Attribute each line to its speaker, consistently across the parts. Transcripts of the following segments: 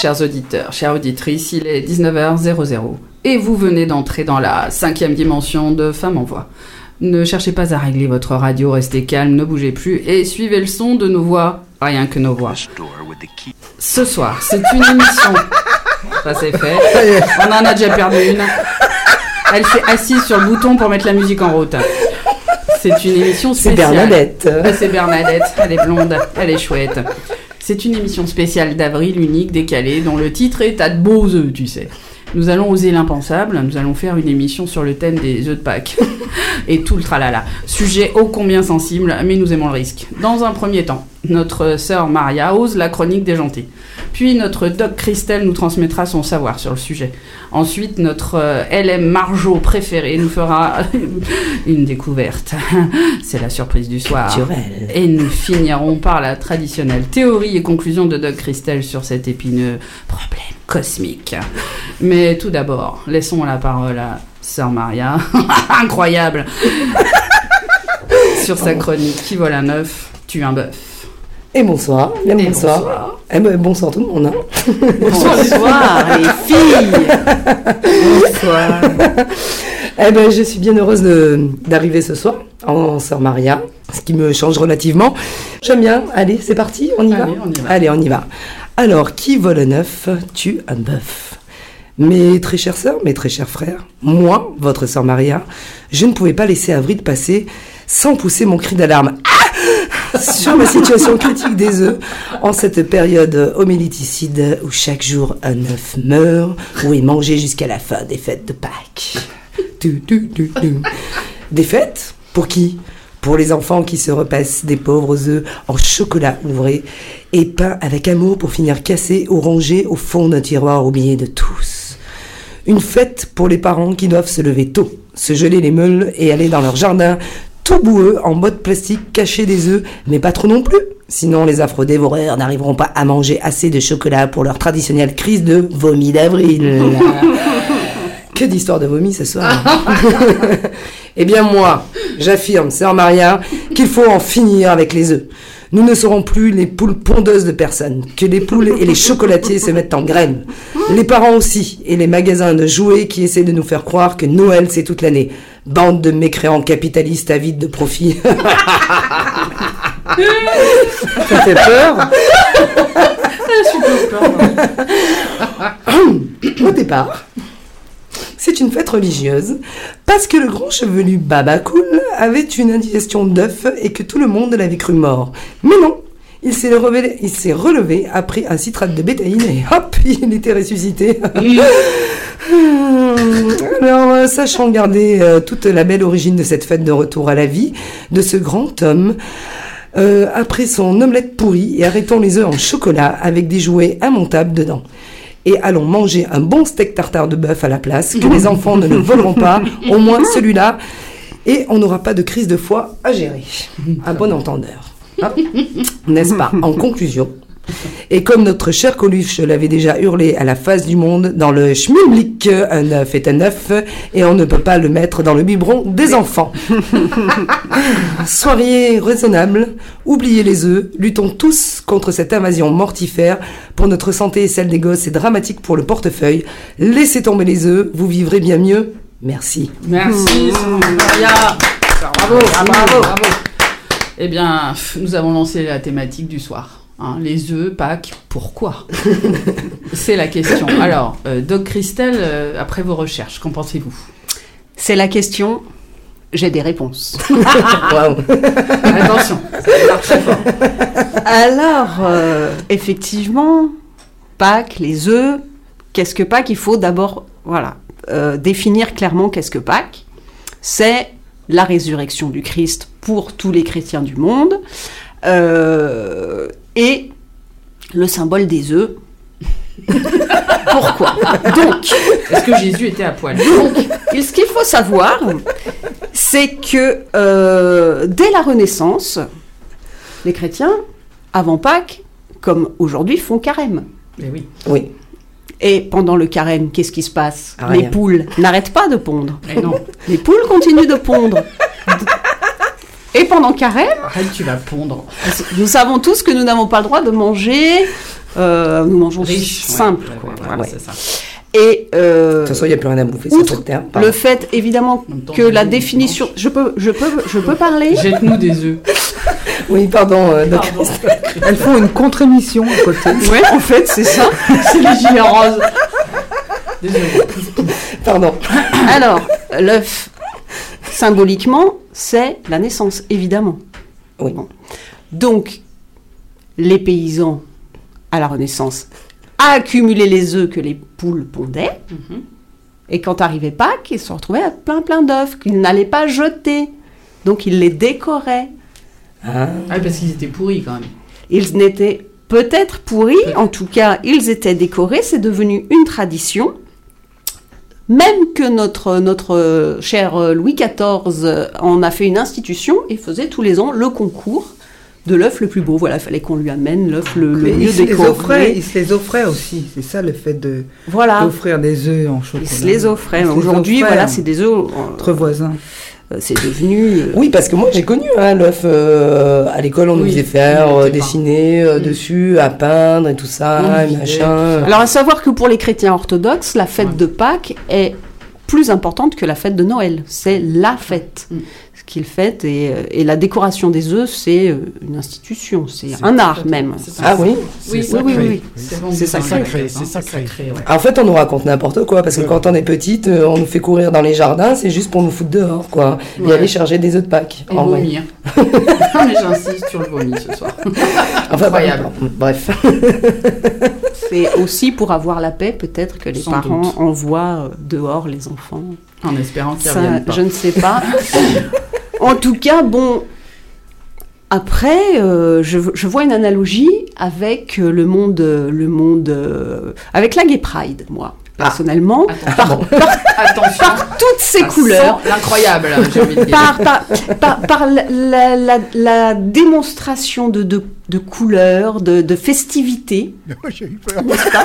Speaker 1: Chers auditeurs, chères auditrices, il est 19h00 et vous venez d'entrer dans la cinquième dimension de Femmes en Voix. Ne cherchez pas à régler votre radio, restez calme, ne bougez plus et suivez le son de nos voix, rien que nos voix. Ce soir, c'est une émission. Ça c'est fait. On en a déjà perdu une. Elle s'est assise sur le bouton pour mettre la musique en route. C'est une émission
Speaker 2: C'est
Speaker 1: spéciale.
Speaker 2: Bernadette.
Speaker 1: Ah, C'est Bernadette, elle est blonde, elle est chouette. C'est une émission spéciale d'avril unique, décalée, dont le titre est à de beaux œufs, tu sais. Nous allons oser l'impensable, nous allons faire une émission sur le thème des œufs de Pâques. Et tout le tralala. Sujet ô combien sensible, mais nous aimons le risque. Dans un premier temps, notre sœur Maria ose la chronique des gentils. Puis notre doc Christelle nous transmettra son savoir sur le sujet. Ensuite, notre euh, LM Marjo préférée nous fera une découverte. C'est la surprise du soir. Et nous finirons par la traditionnelle théorie et conclusion de Doug Christel sur cet épineux problème cosmique. Mais tout d'abord, laissons la parole à Sœur Maria. Incroyable Sur sa chronique Qui vole un œuf, tue un bœuf.
Speaker 2: Et bonsoir.
Speaker 1: Et
Speaker 2: bonsoir.
Speaker 1: bonsoir.
Speaker 2: Eh ben, bonsoir tout le monde. hein.
Speaker 1: Bonsoir les filles Bonsoir
Speaker 2: Eh ben, je suis bien heureuse d'arriver ce soir en Sœur Maria, ce qui me change relativement. J'aime bien. Allez, c'est parti, on y va
Speaker 1: Allez, on y va.
Speaker 2: Allez, on y va. Alors, qui vole un œuf tue un bœuf? Mes très chères sœurs, mes très chers frères, moi, votre sœur Maria, je ne pouvais pas laisser Avril passer sans pousser mon cri d'alarme. Ah sur la situation critique des œufs en cette période homéliticide où chaque jour un œuf meurt ou est mangé jusqu'à la fin des fêtes de Pâques. Des fêtes Pour qui? Pour les enfants qui se repassent des pauvres œufs en chocolat ouvré et peints avec amour pour finir cassés ou rangés au fond d'un tiroir oublié de tous. Une fête pour les parents qui doivent se lever tôt, se geler les meules et aller dans leur jardin tout boueux en bottes plastique cacher des œufs, mais pas trop non plus. Sinon, les affreux dévoreurs n'arriveront pas à manger assez de chocolat pour leur traditionnelle crise de vomi d'avril. que d'histoires de vomi ce soir. eh bien moi, j'affirme, sœur Maria, qu'il faut en finir avec les œufs. Nous ne serons plus les poules pondeuses de personnes, que les poules et les chocolatiers se mettent en graines. Les parents aussi, et les magasins de jouets qui essaient de nous faire croire que Noël c'est toute l'année. Bande de mécréants capitalistes avides de profit. Ça fait peur Au départ, c'est une fête religieuse parce que le grand chevelu Baba Cool avait une indigestion d'œuf et que tout le monde l'avait cru mort. Mais non, il s'est relevé, il s'est relevé après un citrate de bétaïne et hop, il était ressuscité. Alors, euh, sachant garder euh, toute la belle origine de cette fête de retour à la vie de ce grand homme, euh, après son omelette pourrie et arrêtons les œufs en chocolat avec des jouets immontables dedans. Et allons manger un bon steak tartare de bœuf à la place, que les enfants ne nous voleront pas, au moins celui-là, et on n'aura pas de crise de foie à gérer. À bon entendeur. N'est-ce pas? En conclusion, et comme notre cher Coluche l'avait déjà hurlé à la face du monde dans le schmilblick, un œuf est un œuf, et on ne peut pas le mettre dans le biberon des enfants. Soyez raisonnables, oubliez les œufs, luttons tous contre cette invasion mortifère. Pour notre santé et celle des gosses, c'est dramatique pour le portefeuille. Laissez tomber les œufs, vous vivrez bien mieux. Merci.
Speaker 1: Merci. Bravo, bravo, bravo. Eh bien, nous avons lancé la thématique du soir. hein, les œufs, Pâques, pourquoi? C'est la question. Alors, euh, Doc Christelle, euh, après vos recherches, qu'en pensez-vous?
Speaker 3: C'est la question. J'ai des réponses.
Speaker 2: Waouh.
Speaker 1: Attention, ça part très fort.
Speaker 3: Alors, euh, effectivement, Pâques, les œufs, qu'est-ce que Pâques? Il faut d'abord, voilà, euh, définir clairement qu'est-ce que Pâques. C'est la résurrection du Christ pour tous les chrétiens du monde euh, et le symbole des œufs. Pourquoi Donc,
Speaker 1: Est-ce que Jésus était à poil
Speaker 3: Et ce qu'il faut savoir, c'est que euh, dès la Renaissance, les chrétiens, avant Pâques, comme aujourd'hui, font carême.
Speaker 1: Mais oui.
Speaker 2: Oui.
Speaker 3: Et pendant le carême, qu'est-ce qui se passe
Speaker 2: Rien.
Speaker 3: Les poules n'arrêtent pas de pondre.
Speaker 1: Mais non.
Speaker 3: Les poules continuent de pondre. Et pendant carême,
Speaker 1: Arrête, tu vas pondre.
Speaker 3: nous savons tous que nous n'avons pas le droit de manger Euh, nous mangeons
Speaker 1: Riche.
Speaker 3: simple.
Speaker 1: ouais,
Speaker 3: quoi,
Speaker 1: ouais,
Speaker 3: voilà.
Speaker 1: voilà, c'est ça.
Speaker 3: Et euh,
Speaker 2: De toute façon, il n'y a plus rien à bouffer sur cette terre. pardon.
Speaker 3: le fait évidemment
Speaker 1: temps,
Speaker 3: que la définition, je peux, je peux, je peux parler.
Speaker 1: Jette-nous des œufs.
Speaker 2: Oui, pardon. euh, donc-
Speaker 1: Pardon.
Speaker 4: Elles font une contre-émission à côté.
Speaker 3: Ouais, en fait, c'est ça.
Speaker 1: c'est les gilets roses. Désolé.
Speaker 2: pardon.
Speaker 3: Alors, l'œuf, symboliquement, c'est la naissance, évidemment.
Speaker 2: Oui.
Speaker 3: Bon. Donc, les paysans, à la Renaissance, accumulaient les œufs que les poules pondaient.
Speaker 1: Mhm.
Speaker 3: Et quand arrivait Pâques, ils se retrouvaient à plein plein d'œufs qu'ils n'allaient pas jeter. Donc, ils les décoraient.
Speaker 2: Ah,
Speaker 1: Ah, parce qu'ils étaient pourris quand même.
Speaker 3: Ils n'étaient peut-être pourris, en tout cas, ils étaient décorés. C'est devenu une tradition. Même que notre, notre euh, cher euh, Louis XIV euh, en a fait une institution et faisait tous les ans le concours de l'œuf le plus beau. Voilà, il fallait qu'on lui amène l'œuf le, le mieux
Speaker 4: ils se les offraient,
Speaker 3: décoré.
Speaker 4: ils se les offraient aussi. C'est ça le fait de
Speaker 3: Voilà,
Speaker 4: d'offrir des œufs en chocolat.
Speaker 3: ils se les
Speaker 4: les
Speaker 3: Aujourd'hui, voilà, c'est des œufs.
Speaker 4: Entre voisins.
Speaker 3: euh, c'est devenu. euh,
Speaker 2: Oui, parce que moi j'ai connu hein, l'œuf euh, à l'école, on nous faisait faire
Speaker 1: il
Speaker 2: euh, dessiner euh, dessus, à peindre et tout ça, et machin.
Speaker 3: Alors à savoir que pour les chrétiens orthodoxes, la fête
Speaker 1: Ouais.
Speaker 3: de Pâques est plus importante que la fête de Noël. C'est la fête
Speaker 1: Mm.
Speaker 3: Fêtent et, euh, et la décoration des œufs, c'est euh, une institution, c'est un art même.
Speaker 2: Ah oui?
Speaker 1: Oui,
Speaker 5: C'est
Speaker 1: oui,
Speaker 3: oui.
Speaker 1: C'est
Speaker 3: sacré.
Speaker 5: C'est sacré.
Speaker 1: ouais.
Speaker 2: En fait, on nous raconte n'importe quoi, parce que
Speaker 5: Ouais.
Speaker 2: quand on est petite, euh, on nous fait courir dans les jardins, c'est juste pour nous foutre dehors, quoi. Et aller charger des œufs de Pâques.
Speaker 1: Et
Speaker 2: en
Speaker 1: vomir. non, mais j'insiste sur le vomi ce soir.
Speaker 2: Enfin,
Speaker 1: Incroyable.
Speaker 2: Bref.
Speaker 3: C'est aussi pour avoir la paix, peut-être que les
Speaker 1: Sans
Speaker 3: parents
Speaker 1: doute.
Speaker 3: envoient dehors les enfants.
Speaker 1: En espérant qu'ils reviennent pas.
Speaker 3: je ne sais pas. en tout cas, bon. Après, euh, je, je vois une analogie avec euh, le monde, euh, le monde, euh, avec la Gay Pride, moi, personnellement,
Speaker 1: Attention. Attention.
Speaker 3: par toutes ces couleurs,
Speaker 1: L'incroyable, j'ai envie de dire.
Speaker 3: par, par, par, par la, la- démonstration de, de, de couleurs, de, de festivités,
Speaker 5: J'ai eu peur.
Speaker 3: n'est-ce pas?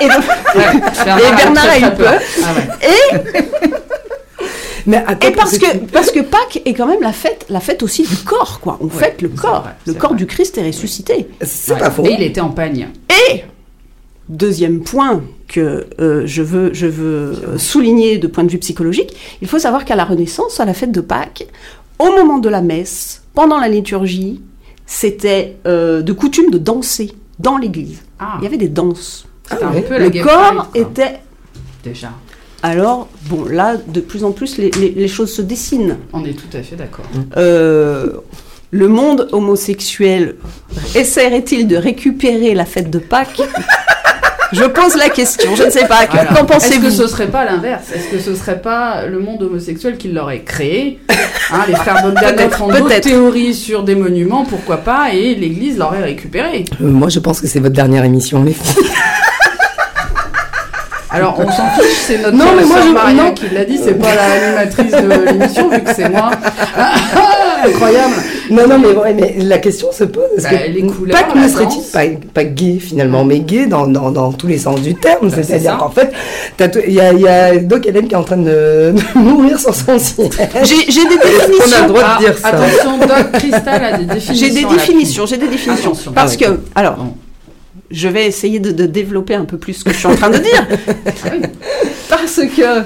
Speaker 3: Et de-
Speaker 1: Ouais,
Speaker 3: Et Bernard a eu peur.
Speaker 1: Ah ouais.
Speaker 2: Mais attends,
Speaker 3: Et parce que, parce que Pâques est quand même la fête, la fête aussi du corps, quoi. On fête le corps.
Speaker 1: vrai,
Speaker 3: le corps
Speaker 1: vrai.
Speaker 3: du Christ est ressuscité.
Speaker 2: C'est
Speaker 1: Ouais.
Speaker 2: pas faux.
Speaker 1: Et il était en pagne.
Speaker 3: Et deuxième point que euh, je veux, je veux euh, souligner de point de vue psychologique, il faut savoir qu'à la Renaissance, à la fête de Pâques, au moment de la messe, pendant la liturgie, c'était euh, de coutume de danser dans l'église.
Speaker 1: Ah,
Speaker 3: Il y avait des danses.
Speaker 2: Ah
Speaker 1: un
Speaker 2: ouais.
Speaker 1: peu la
Speaker 3: Le corps était...
Speaker 1: Déjà.
Speaker 3: Alors, bon, là, de plus en plus, les, les- les choses se dessinent.
Speaker 1: On est tout à fait d'accord.
Speaker 3: Euh, le monde homosexuel essaierait-il de récupérer la fête de Pâques? Je pose la question, je ne sais pas.
Speaker 1: Voilà.
Speaker 3: Qu'en
Speaker 1: Est-ce que
Speaker 3: pensez-vous
Speaker 1: ce serait pas l'inverse? Est-ce que ce serait pas le monde homosexuel qui l'aurait créé? Hein, Les frères Bogdanov ont d'autres théories sur des monuments, pourquoi pas, et l'Église l'aurait récupéré.
Speaker 2: Euh, moi, je pense que c'est votre dernière émission, les filles.
Speaker 1: Alors on s'en fiche, c'est notre
Speaker 2: Non, mais moi, je-
Speaker 1: Maria
Speaker 2: non.
Speaker 1: qui l'a dit, c'est pas l'animatrice de l'émission vu que c'est moi. Incroyable.
Speaker 2: Non, non, mais, ouais, mais la question se pose. Est-ce
Speaker 1: Bah,
Speaker 2: que
Speaker 1: les couleurs,
Speaker 2: Pâques
Speaker 1: la
Speaker 2: ne serait-il pas, pas gay finalement, mais gay dans, dans, dans tous les sens du terme
Speaker 1: Bah, c'est
Speaker 2: C'est-à-dire qu'en fait, il y a, il y a Doc Hélène qui est en train de, de mourir sur son siège.
Speaker 3: J'ai des
Speaker 4: On a le
Speaker 3: définitions.
Speaker 4: droit
Speaker 1: Ah,
Speaker 4: de dire ça.
Speaker 1: Attention, Doc Cristal a des définitions.
Speaker 3: J'ai des définitions, j'ai des définitions.
Speaker 1: Attention.
Speaker 3: Parce
Speaker 2: Ah
Speaker 3: que, alors,
Speaker 1: Bon.
Speaker 3: Je vais essayer de, de développer un peu plus ce que je suis en train de dire.
Speaker 1: Ah
Speaker 3: Parce que,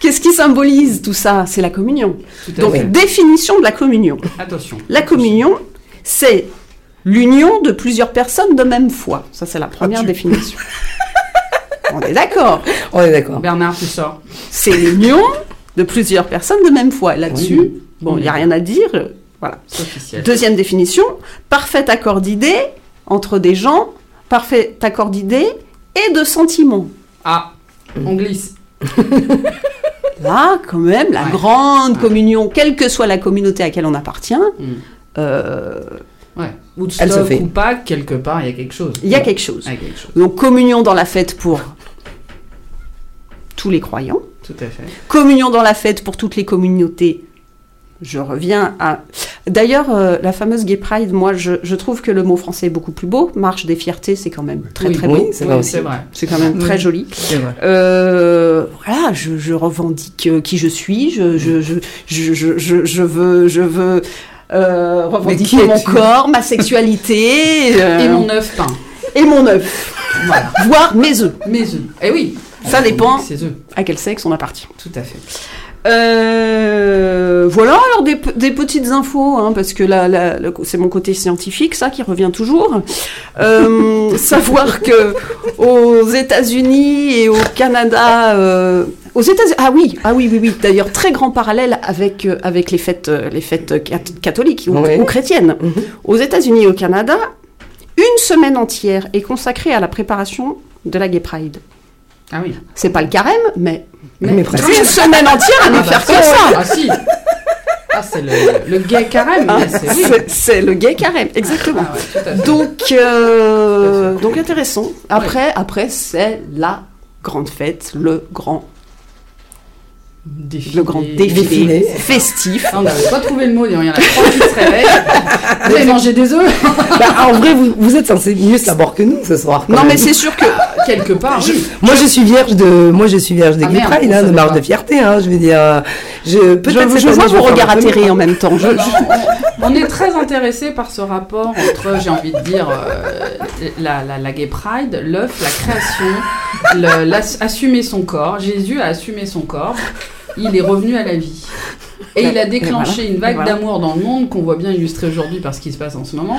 Speaker 3: qu'est-ce qui symbolise tout ça? C'est la communion. Donc,
Speaker 1: fait.
Speaker 3: définition de la communion.
Speaker 1: Attention.
Speaker 3: La communion, c'est l'union de plusieurs personnes de même foi. Ça, c'est la première
Speaker 5: tu-
Speaker 3: définition. On est d'accord.
Speaker 2: On est d'accord.
Speaker 1: Bernard, tu sors.
Speaker 3: C'est l'union de plusieurs personnes de même foi. Là-dessus,
Speaker 2: Oui.
Speaker 3: bon, il n'y a rien à dire. Voilà. Deuxième définition, parfait accord d'idées entre des gens, parfait accord d'idées et de sentiments.
Speaker 1: Ah, on glisse.
Speaker 3: Là, quand même, la
Speaker 1: Ouais.
Speaker 3: grande
Speaker 1: Ouais.
Speaker 3: communion, quelle que soit la communauté à laquelle on appartient,
Speaker 1: Mm.
Speaker 3: euh,
Speaker 1: Ouais.
Speaker 2: Elle se fait.
Speaker 1: ou pas, quelque part, il y a quelque chose.
Speaker 3: il y a quelque chose.
Speaker 1: Il y a quelque chose.
Speaker 3: Donc communion dans la fête pour tous les croyants,
Speaker 1: Tout à fait.
Speaker 3: communion dans la fête pour toutes les communautés. Je reviens à... D'ailleurs, euh, la fameuse Gay Pride, moi, je, je trouve que le mot français est beaucoup plus beau. Marche des fiertés, c'est quand même très
Speaker 1: Oui,
Speaker 3: très beau.
Speaker 2: c'est vrai.
Speaker 1: C'est vrai.
Speaker 3: C'est quand même très joli.
Speaker 4: Vrai.
Speaker 3: Euh, voilà, je, je revendique euh, qui je suis. Je, je, je, je, je, je- je veux, je veux euh, revendiquer mon corps, ma sexualité.
Speaker 1: Et mon œuf peint.
Speaker 3: et mon œuf,
Speaker 1: Voilà.
Speaker 3: voire mes œufs.
Speaker 1: Mes œufs. Eh oui.
Speaker 3: Ça dépend.
Speaker 1: Ses œufs.
Speaker 3: À quel sexe on appartient.
Speaker 1: Tout à fait.
Speaker 3: Euh, voilà, alors des, pe- des petites infos, hein, parce que là, c'est mon côté scientifique, ça, qui revient toujours. Euh, savoir que aux États-Unis et au Canada, euh, aux États-Unis, ah oui, ah oui, oui, oui. D'ailleurs, très grand parallèle avec euh, avec les fêtes, euh, les fêtes cat- catholiques ou,
Speaker 2: Ouais.
Speaker 3: ou chrétiennes.
Speaker 2: Mhm.
Speaker 3: Aux États-Unis et au Canada, une semaine entière est consacrée à la préparation de la Gay Pride.
Speaker 1: Ah oui.
Speaker 3: C'est pas le carême, mais
Speaker 2: Mais presque.
Speaker 3: une semaine entière à ne
Speaker 1: Ah bah,
Speaker 3: faire que ça.
Speaker 1: Ah si. Ah c'est le, le gay carême.
Speaker 3: Ah,
Speaker 1: c'est oui.
Speaker 3: le gay carême, exactement.
Speaker 1: Ah ouais, tout à fait.
Speaker 3: Donc, euh, donc intéressant. Après, après c'est la grande fête, le grand,
Speaker 1: Défilé.
Speaker 3: le grand défilé,
Speaker 2: Défilé.
Speaker 3: festif.
Speaker 1: On n'avait pas trouvé le mot, il y en a trois qui se réveillent. Vous avez mangé des œufs
Speaker 2: Bah, en vrai, vous, vous êtes censé mieux savoir que nous ce soir.
Speaker 3: Non, mais c'est sûr que
Speaker 1: Quelque part, oui.
Speaker 2: Moi, je suis vierge de, moi, je suis vierge de
Speaker 1: Ah,
Speaker 2: Gay
Speaker 1: merde,
Speaker 2: Pride, hein, de marge de fierté, hein, je veux dire. Je, peut-être
Speaker 3: je, vois vos regards atterrés en même temps. Je-
Speaker 1: on, est très intéressé par ce rapport entre, j'ai envie de dire, euh, la, la, la gay pride, l'œuf, la création, le- assumer son corps. Jésus a assumé son corps. Il est revenu à la vie. Et il a déclenché
Speaker 3: voilà.
Speaker 1: une vague
Speaker 3: voilà.
Speaker 1: d'amour dans le monde qu'on voit bien illustrée aujourd'hui par ce qui se passe en ce moment.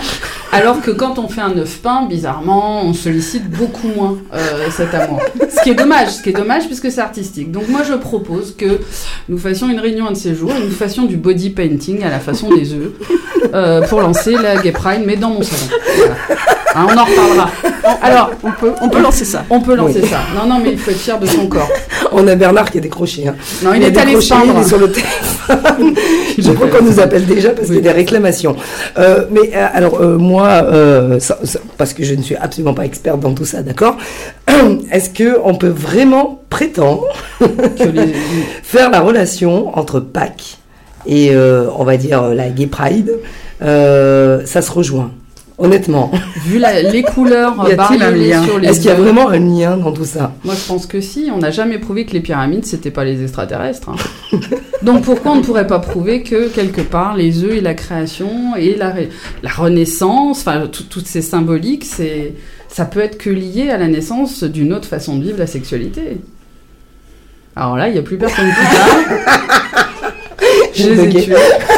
Speaker 1: Alors que quand on fait un œuf peint, bizarrement, on sollicite beaucoup moins euh, cet amour. Ce qui est dommage, ce qui est dommage puisque c'est artistique. Donc moi je propose que nous fassions une réunion un de ces jours et nous fassions du body painting à la façon des œufs euh, pour lancer la Gay Pride, mais dans mon salon. Voilà. Hein, on en reparlera. Alors,
Speaker 3: on peut, on peut lancer ça.
Speaker 1: on peut lancer ça. Non, non, mais il faut être fier de son corps.
Speaker 2: On a Bernard qui a décroché. Hein.
Speaker 1: Non, il, est allé se
Speaker 2: il est sur le téléphone. Je crois qu'on nous appelle déjà parce qu'il y a des réclamations. Euh, mais euh, alors euh, moi, euh, ça- ça- parce que je ne suis absolument pas experte dans tout ça, d'accord Est-ce que on peut vraiment prétendre
Speaker 1: les-
Speaker 2: faire la relation entre Pâques et on va dire la Gay Pride? Ça se rejoint. Honnêtement,
Speaker 1: Vu la- les couleurs
Speaker 4: lien
Speaker 1: sur les
Speaker 2: est-ce qu'il y a vraiment un lien dans tout ça
Speaker 1: Moi, je pense que si. On n'a jamais prouvé que les pyramides, c'était pas les extraterrestres. hein. Donc, pourquoi on ne pourrait pas prouver que, quelque part, les œufs et la création et la, la renaissance, enfin, tout- toutes ces symboliques, c'est, ça peut être que lié à la naissance d'une autre façon de vivre la sexualité. Alors là, il n'y a plus personne qui parle. Je les ai tuées.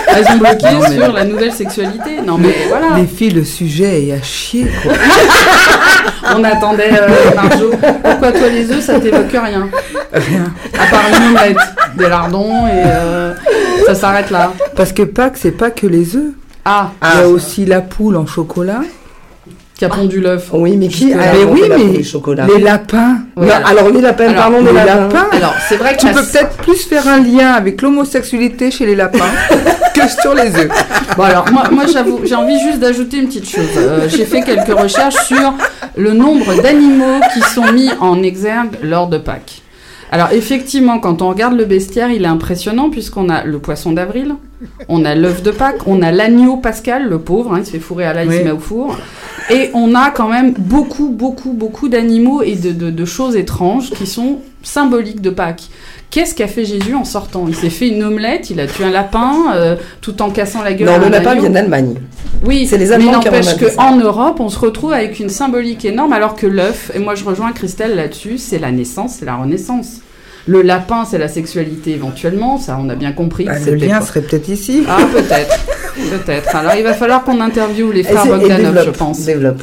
Speaker 1: Elles ont bloqué
Speaker 4: Non,
Speaker 1: sur la nouvelle sexualité. Non, mais voilà.
Speaker 4: Les filles, le sujet est à chier, quoi.
Speaker 1: On attendait euh, Marjo. Pourquoi toi les œufs, ça t'évoque rien?
Speaker 4: Rien.
Speaker 1: À part une omelette, des lardons et euh, ça s'arrête là.
Speaker 4: Parce que Pâques, c'est pas que les œufs.
Speaker 1: Ah,
Speaker 4: Il y a aussi la poule en chocolat,
Speaker 1: qui a pondu l'œuf.
Speaker 2: Oui, mais qui
Speaker 4: Mais
Speaker 2: a
Speaker 4: oui,
Speaker 2: inventé la
Speaker 4: mais
Speaker 2: chocolat
Speaker 4: les lapins.
Speaker 1: Oui,
Speaker 2: Non,
Speaker 1: alors-
Speaker 2: les lapins,
Speaker 1: alors,
Speaker 2: pardon,
Speaker 4: les
Speaker 2: les lapins.
Speaker 4: lapins.
Speaker 1: Alors, c'est vrai que
Speaker 4: Tu peux peut-être plus faire un lien avec l'homosexualité chez les lapins que sur les œufs.
Speaker 1: Bon alors, moi, moi j'avoue, j'ai envie juste d'ajouter une petite chose. Euh, j'ai fait quelques recherches sur le nombre d'animaux qui sont mis en exergue lors de Pâques. Alors effectivement, quand on regarde le bestiaire, il est impressionnant puisqu'on a le poisson d'avril, on a l'œuf de Pâques, on a l'agneau pascal, le pauvre, hein, il se fait fourrer à l'ail, il se met au four. Et on a quand même beaucoup, beaucoup, beaucoup d'animaux et de, de- de choses étranges qui sont symboliques de Pâques. Qu'est-ce qu'a fait Jésus en sortant? Il s'est fait une omelette, il a tué un lapin, euh, tout en cassant la gueule.
Speaker 2: Non, le lapin vient d'Allemagne.
Speaker 1: Oui,
Speaker 2: C'est les
Speaker 1: mais
Speaker 2: Allemands ont
Speaker 1: n'empêche qu'en Europe, on se retrouve avec une symbolique énorme, alors que l'œuf, et moi je rejoins Christelle là-dessus, c'est la naissance, c'est la renaissance. Le lapin, c'est la sexualité éventuellement, ça on a bien compris.
Speaker 4: Bah, le lien
Speaker 1: pas-
Speaker 4: serait peut-être ici.
Speaker 1: Ah, peut-être. peut-être. Alors il va falloir qu'on interviewe les frères Bogdanov, je
Speaker 2: développe,
Speaker 1: pense.
Speaker 2: développe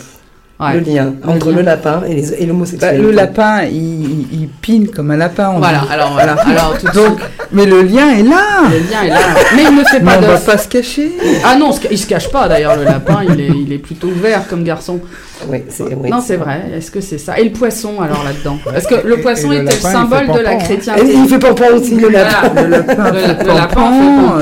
Speaker 1: Ouais.
Speaker 2: le lien
Speaker 1: Le
Speaker 2: entre
Speaker 1: lien.
Speaker 2: le lapin et les- et
Speaker 4: Bah,
Speaker 2: l'homosexualité.
Speaker 4: le lapin, il, il, pine comme un lapin. on
Speaker 1: Voilà,
Speaker 4: dit.
Speaker 1: alors voilà. Alors tout de
Speaker 4: Donc,
Speaker 1: suite,
Speaker 4: mais le lien est là.
Speaker 1: le lien est là. Mais il ne fait
Speaker 4: Mais
Speaker 1: pas
Speaker 4: on va pas se cacher.
Speaker 1: Ah non, il se cache pas d'ailleurs, le lapin, il est, il est plutôt ouvert comme garçon.
Speaker 2: Oui, c'est oui,
Speaker 1: non, c'est vrai. Est-ce que c'est ça? Et le poisson alors là-dedans? Parce que le poisson
Speaker 4: et le
Speaker 1: était le
Speaker 4: lapin,
Speaker 1: symbole de la
Speaker 4: hein.
Speaker 2: Et
Speaker 1: chrétienté.
Speaker 2: il fait pampan aussi, le lapin.
Speaker 1: Voilà.
Speaker 4: Le lapin
Speaker 1: Le,
Speaker 4: fait euh,
Speaker 1: pampan.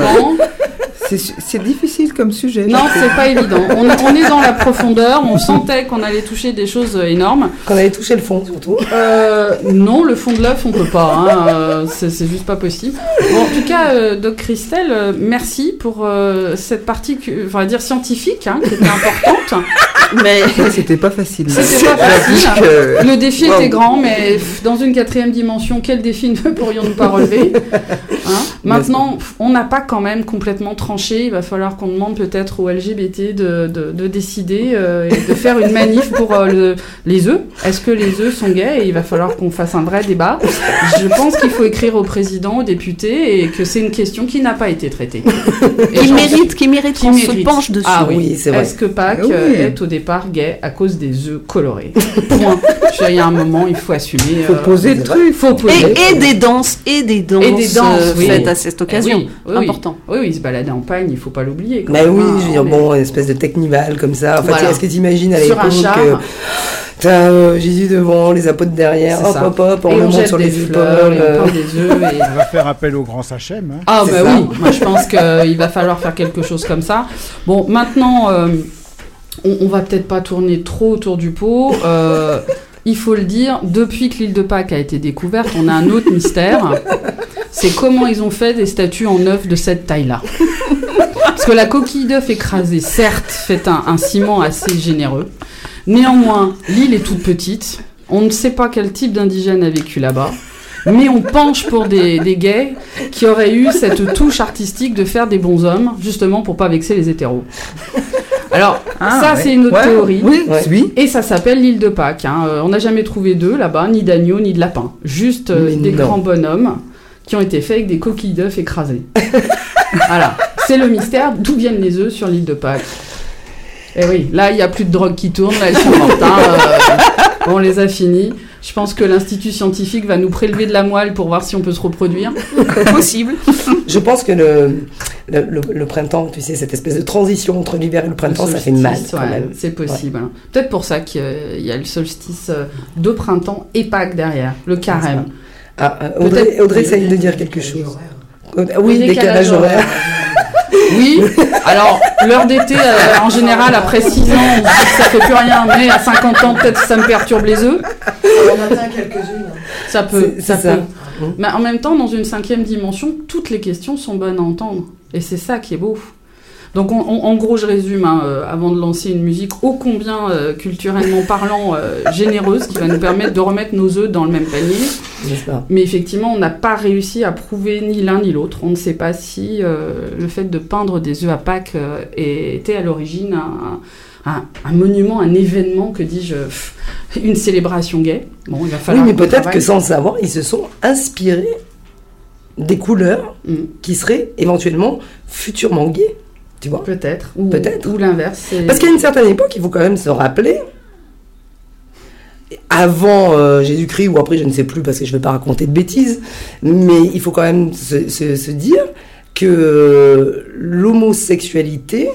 Speaker 4: C'est difficile comme sujet.
Speaker 1: Non, c'est pas évident. On, on est dans la profondeur. On sentait qu'on allait toucher des choses euh, énormes.
Speaker 2: Qu'on allait toucher le fond, surtout.
Speaker 1: Euh, non, le fond de l'œuf, on peut pas. hein, euh, c'est juste pas possible. Bon, en tout cas, euh, Doc Christelle, merci pour euh, cette partie, va dire scientifique, hein, qui était importante.
Speaker 3: Mais
Speaker 4: Ça, C'était pas facile.
Speaker 1: C'était pas facile.
Speaker 4: J'avoue que-
Speaker 1: Le défi
Speaker 4: Wow.
Speaker 1: était grand, mais dans une quatrième dimension, quel défi ne pourrions-nous pas relever Hein? Maintenant, on n'a pas quand même complètement tranché. Il va falloir qu'on demande peut-être aux LGBT de, de- de décider euh, et de faire une manif pour euh, le- les œufs. Est-ce que les œufs sont gays? Et il va falloir qu'on fasse un vrai débat. Je pense qu'il faut écrire au président, aux députés, et que c'est une question qui n'a pas été traitée. Et
Speaker 3: qui mérite, qui mérite qu'on se penche dessus.
Speaker 1: Ah oui,
Speaker 2: Oui, c'est vrai.
Speaker 1: Est-ce que Pâques
Speaker 4: Ah oui.
Speaker 1: euh, est au départ gay à cause des œufs colorés Point. Il y a un moment, il faut assumer.
Speaker 4: Faut
Speaker 1: euh,
Speaker 4: poser le truc.
Speaker 1: faut poser.
Speaker 3: Et, et des danses, et des danses,
Speaker 1: Et des danses,
Speaker 3: euh,
Speaker 1: oui.
Speaker 3: faites à cette occasion.
Speaker 1: Oui, oui, oui.
Speaker 3: Important.
Speaker 1: Oui, oui, se balader en pagne, il faut pas l'oublier.
Speaker 2: Bah oui,
Speaker 1: hein,
Speaker 2: je veux dire, bon, une espèce de technival comme ça. En fait,
Speaker 1: Voilà.
Speaker 2: est-ce que t'imagines à
Speaker 1: Sur un
Speaker 2: l'époque
Speaker 1: char.
Speaker 2: euh, T'as euh, Jésus devant, les apôtres derrière, hop, hop, hop, on le
Speaker 1: on
Speaker 2: monte sur les
Speaker 1: fleurs,
Speaker 2: épaules. euh.
Speaker 1: peint des œufs. Et...
Speaker 5: On va faire appel au grand Sachem. Hein.
Speaker 1: Ah bah
Speaker 2: ça.
Speaker 1: oui, moi je pense qu'il va falloir faire quelque chose comme ça. Bon, maintenant, euh, on, va peut-être pas tourner trop autour du pot. Euh, il faut le dire, depuis que l'île de Pâques a été découverte, on a un autre mystère. C'est comment ils ont fait des statues en œuf de cette taille-là. Parce que la coquille d'œuf écrasée, certes, fait un ciment assez généreux. Néanmoins, l'île est toute petite. On ne sait pas quel type d'indigène a vécu là-bas. Mais on penche pour des, des gays qui auraient eu cette touche artistique de faire des bons hommes, justement pour pas vexer les hétéros. Alors,
Speaker 4: Ah,
Speaker 1: ça,
Speaker 4: ouais.
Speaker 1: c'est une autre
Speaker 4: Ouais,
Speaker 1: théorie.
Speaker 4: Oui, oui.
Speaker 1: Et ça s'appelle l'île de Pâques. hein. Euh, on n'a jamais trouvé d'œufs là-bas, ni d'agneaux, ni de lapins. Juste euh, des
Speaker 2: non.
Speaker 1: grands bonhommes qui ont été faits avec des coquilles d'œufs écrasées. voilà. C'est le mystère d'où viennent les œufs sur l'île de Pâques. Et oui, là, il n'y a plus de drogue qui tourne, là, elles sont mortes. hein. Euh, on les a finis. Je pense que l'Institut scientifique va nous prélever de la moelle pour voir si on peut se reproduire.
Speaker 3: Possible.
Speaker 2: Je pense que le, le, le- le printemps, tu sais, cette espèce de transition entre l'hiver et le printemps, ça fait mal
Speaker 1: ouais. C'est possible. hein. Peut-être pour ça qu'il y a le solstice euh, de printemps et Pâques derrière, le carême.
Speaker 2: Ah, euh, Audrey, Audrey essaye de dire quelque chose. Aud- Oui, décalage horaire.
Speaker 1: Oui, alors l'heure d'été, euh, en général, après 6 ans, on se dit que ça fait plus rien, mais à 50 ans, peut-être ça me perturbe les œufs.
Speaker 6: On atteint quelques-unes.
Speaker 1: Ça peut, ça. peut. Mais en même temps, dans une cinquième dimension, toutes les questions sont bonnes à entendre. Et c'est ça qui est beau. Donc on- on- en gros, je résume, hein, euh, avant de lancer une musique ô combien euh, culturellement parlant euh, généreuse, qui va nous permettre de remettre nos œufs dans le même panier. Mais effectivement, on n'a pas réussi à prouver ni l'un ni l'autre. On ne sait pas si euh, le fait de peindre des œufs à Pâques était à l'origine un, un- un monument, un événement, que dis-je, une célébration gay. Bon, il va
Speaker 2: Oui,
Speaker 1: falloir.
Speaker 2: mais
Speaker 1: qu'on
Speaker 2: peut-être que sans le savoir, ils se sont inspirés des couleurs
Speaker 1: Mm.
Speaker 2: qui seraient éventuellement futurement gays. Tu vois
Speaker 1: Peut-être. Ou,
Speaker 2: Peut-être.
Speaker 1: Ou l'inverse.
Speaker 2: Parce qu'à une certaine époque, il faut quand même se rappeler, avant euh, Jésus-Christ, ou après je ne sais plus parce que je ne vais pas raconter de bêtises, mais il faut quand même se, se- se dire que l'homosexualité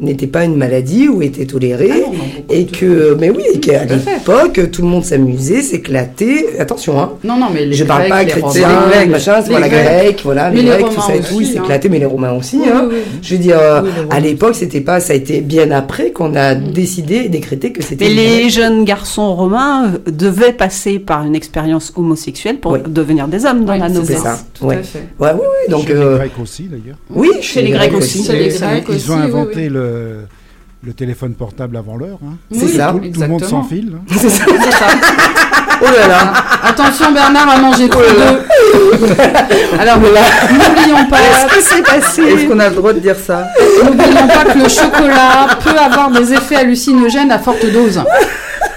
Speaker 2: n'était pas une maladie ou était tolérée.
Speaker 1: Ah non, non, beaucoup
Speaker 2: Et que, mais oui, et qu'à l'époque, tout le monde s'amusait, s'éclatait. Attention, hein.
Speaker 1: Non, non, mais les
Speaker 2: je parle
Speaker 1: Grecs,
Speaker 2: pas chrétiens, les machin, c'est
Speaker 1: Grecs.
Speaker 2: grecque, voilà, les
Speaker 1: les
Speaker 2: grecs, tout ça et tout, ils
Speaker 1: hein.
Speaker 2: s'éclataient, mais les romains aussi,
Speaker 1: Oui,
Speaker 2: hein.
Speaker 1: oui, oui.
Speaker 2: Je veux dire, euh,
Speaker 1: Oui,
Speaker 2: à l'époque, c'était pas, ça a été bien après qu'on a décidé et décrété que c'était.
Speaker 3: Mais les jeunes garçons romains euh, devaient passer par une expérience homosexuelle pour
Speaker 2: Oui.
Speaker 3: devenir des hommes dans
Speaker 1: Oui,
Speaker 3: la
Speaker 1: c'est
Speaker 3: noblesse.
Speaker 2: ça.
Speaker 1: Tout
Speaker 2: Ouais.
Speaker 1: à fait.
Speaker 2: Ouais, ouais, ouais. Donc,
Speaker 5: Chez
Speaker 2: euh,
Speaker 5: les Grecs aussi, d'ailleurs.
Speaker 2: oui,
Speaker 3: Chez les Grecs aussi.
Speaker 5: Ils
Speaker 1: aussi,
Speaker 5: ont
Speaker 1: oui,
Speaker 5: inventé
Speaker 1: oui.
Speaker 5: Le, le téléphone portable avant l'heure. hein.
Speaker 2: C'est
Speaker 1: Oui,
Speaker 2: ça.
Speaker 5: Tout, tout le monde s'enfile. hein.
Speaker 2: c'est ça.
Speaker 1: C'est ça.
Speaker 2: Oh là là.
Speaker 1: Attention, Bernard a mangé trop d'œufs. Alors, n'oublions pas,
Speaker 2: c'est passé
Speaker 4: Est-ce qu'on a le droit de dire ça?
Speaker 1: N'oublions pas que le chocolat peut avoir des effets hallucinogènes à forte dose.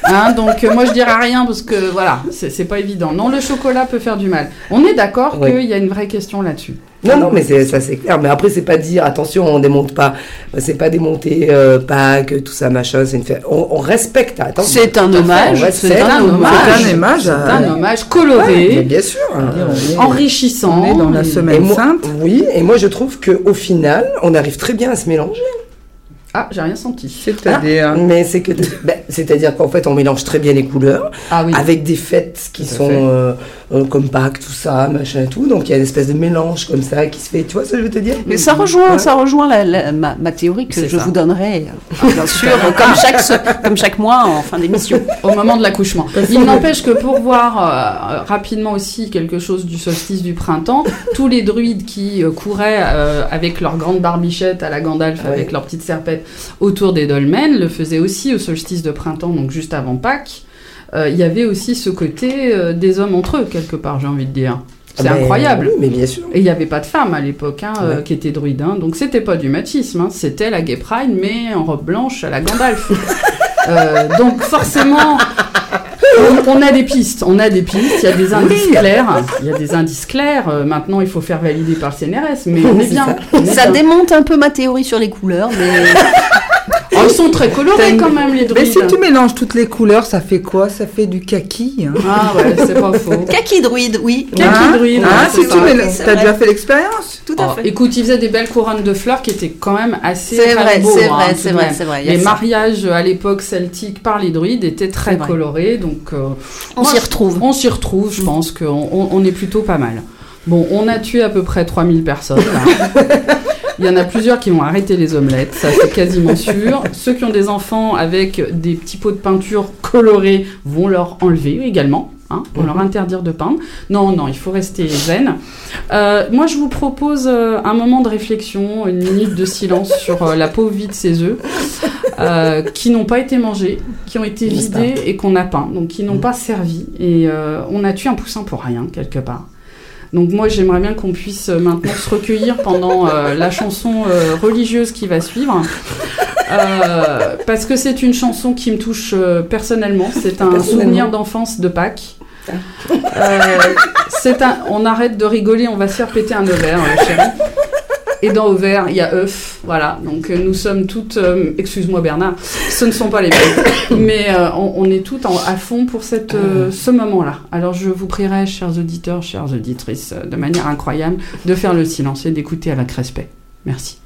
Speaker 1: Hein, donc euh, moi je dirais rien parce que voilà, c'est c'est pas évident. Non, le chocolat peut faire du mal. On est d'accord
Speaker 2: Oui.
Speaker 1: qu'il y a une vraie question là-dessus.
Speaker 2: Non, non, mais ça c'est clair. Mais après, c'est pas dire, attention, on démonte pas. C'est pas démonter euh, Pâques, tout ça, machin. C'est une fête. On, on respecte, attention.
Speaker 3: C'est un hommage, c'est un hommage.
Speaker 4: C'est un hommage
Speaker 1: C'est
Speaker 4: à.
Speaker 1: un hommage
Speaker 2: Ouais, mais
Speaker 1: coloré,
Speaker 2: bien sûr.
Speaker 4: Est-
Speaker 1: enrichissant.
Speaker 4: On est dans la semaine
Speaker 2: Et moi-
Speaker 4: sainte.
Speaker 2: Oui, et moi je trouve qu'au final, on arrive très bien à se mélanger.
Speaker 1: Ah, j'ai rien senti.
Speaker 4: C'est-à-dire.
Speaker 2: Mais c'est que, ben, c'est-à-dire qu'en fait, on mélange très bien les couleurs
Speaker 1: Ah oui.
Speaker 2: avec des fêtes qui
Speaker 1: Tout
Speaker 2: sont
Speaker 1: fait.
Speaker 2: Euh, comme Pâques, tout ça, machin et tout. Donc il y a une espèce de mélange comme ça qui se fait. Tu vois ce que je veux te dire?
Speaker 3: Mais ça rejoint,
Speaker 2: Ouais.
Speaker 3: ça rejoint la- la- ma, ma théorie que je
Speaker 1: ça.
Speaker 3: vous donnerai, euh, bien sûr, comme chaque, comme chaque mois en fin d'émission.
Speaker 1: au moment de l'accouchement. Il n'empêche que pour voir euh, rapidement aussi quelque chose du solstice du printemps, tous les druides qui euh, couraient avec leurs grandes barbichettes à la Gandalf,
Speaker 2: Ouais.
Speaker 1: avec leurs petites serpettes faisait autour des dolmens le faisait aussi au solstice de printemps, donc juste avant Pâques. Euh, Il y avait aussi ce côté euh, des hommes entre eux, quelque part, j'ai envie de dire. C'est
Speaker 2: Ah ben,
Speaker 1: incroyable.
Speaker 2: oui, mais bien sûr.
Speaker 1: Et il n'y avait pas de femmes à l'époque hein, euh, qui étaient druides, hein. donc c'était pas du machisme, hein. c'était la gay pride, mais en robe blanche à la Gandalf. Euh, donc forcément, on, on a des pistes, on a des pistes, il y a des indices clairs, il y a des indices clairs. Euh, maintenant, il faut faire valider par le CNRS, mais on est bien.
Speaker 2: ça.
Speaker 1: on est
Speaker 3: Ça
Speaker 1: bien.
Speaker 3: démonte un peu ma théorie sur les couleurs, mais
Speaker 1: Oh, ils sont très colorés quand même les
Speaker 4: Mais
Speaker 1: druides.
Speaker 4: si tu mélanges toutes les couleurs, ça fait quoi? Ça fait du kaki. hein.
Speaker 1: Ah ouais, c'est pas faux.
Speaker 3: kaki druide, oui.
Speaker 1: Kaki
Speaker 4: Hein
Speaker 1: druide,
Speaker 4: Ah,
Speaker 1: ouais,
Speaker 4: si tu T'as
Speaker 3: vrai.
Speaker 4: déjà fait l'expérience?
Speaker 3: Tout à
Speaker 1: Oh,
Speaker 3: fait.
Speaker 1: écoute, ils faisaient des belles couronnes de fleurs qui étaient quand même assez
Speaker 3: C'est vrai, c'est
Speaker 1: hein,
Speaker 3: vrai, c'est vrai, c'est vrai. a
Speaker 1: Les
Speaker 3: ça.
Speaker 1: mariages à l'époque celtique par les druides étaient très
Speaker 3: vrai.
Speaker 1: colorés, donc euh,
Speaker 3: On s'y retrouve.
Speaker 1: on s'y retrouve, je pense qu'on on, on est plutôt pas mal. Bon, on a tué à peu près 3000 personnes. là. Il y en a plusieurs qui vont arrêter les omelettes, ça c'est quasiment sûr. Ceux qui ont des enfants avec des petits pots de peinture colorés vont leur enlever également. Hein, vont leur interdire de peindre. Non, non, il faut rester zen. Euh, moi, je vous propose euh, un moment de réflexion, une minute de silence sur euh, la pauvre vie de ces œufs qui n'ont pas été mangés, qui ont été vidés et qu'on a peint, donc qui n'ont pas servi. Et on a tué un poussin pour rien, quelque part. Donc moi, j'aimerais bien qu'on puisse euh, maintenant se recueillir pendant euh, la chanson euh, religieuse qui va suivre. Euh, parce que c'est une chanson qui me touche personnellement. C'est un souvenir d'enfance de Pâques. C'est un, on arrête de rigoler, on va se faire péter un ovaire, chérie. Et dans ovaire, il y a œuf, voilà. Donc euh, nous sommes toutes, euh, excuse-moi Bernard, ce ne sont pas les mêmes, mais euh, on, on est toutes en- à fond pour cette, euh, ce moment-là. Alors je vous prierai, chers auditeurs, chères auditrices, de manière incroyable, de faire le silence et d'écouter avec respect. Merci.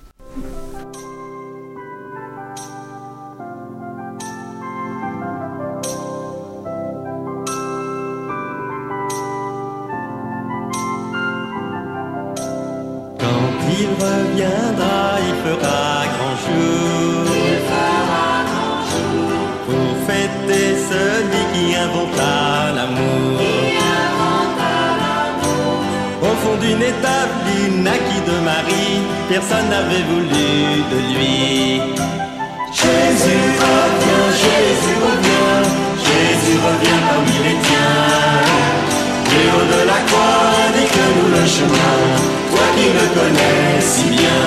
Speaker 7: Qui inventa l'amour. Au fond d'une étape, il naquit de Marie. Personne n'avait voulu de lui. Jésus revient, Jésus revient, Jésus revient parmi les tiens. Et haut de la croix, indique-nous le chemin, toi qui le connais si bien.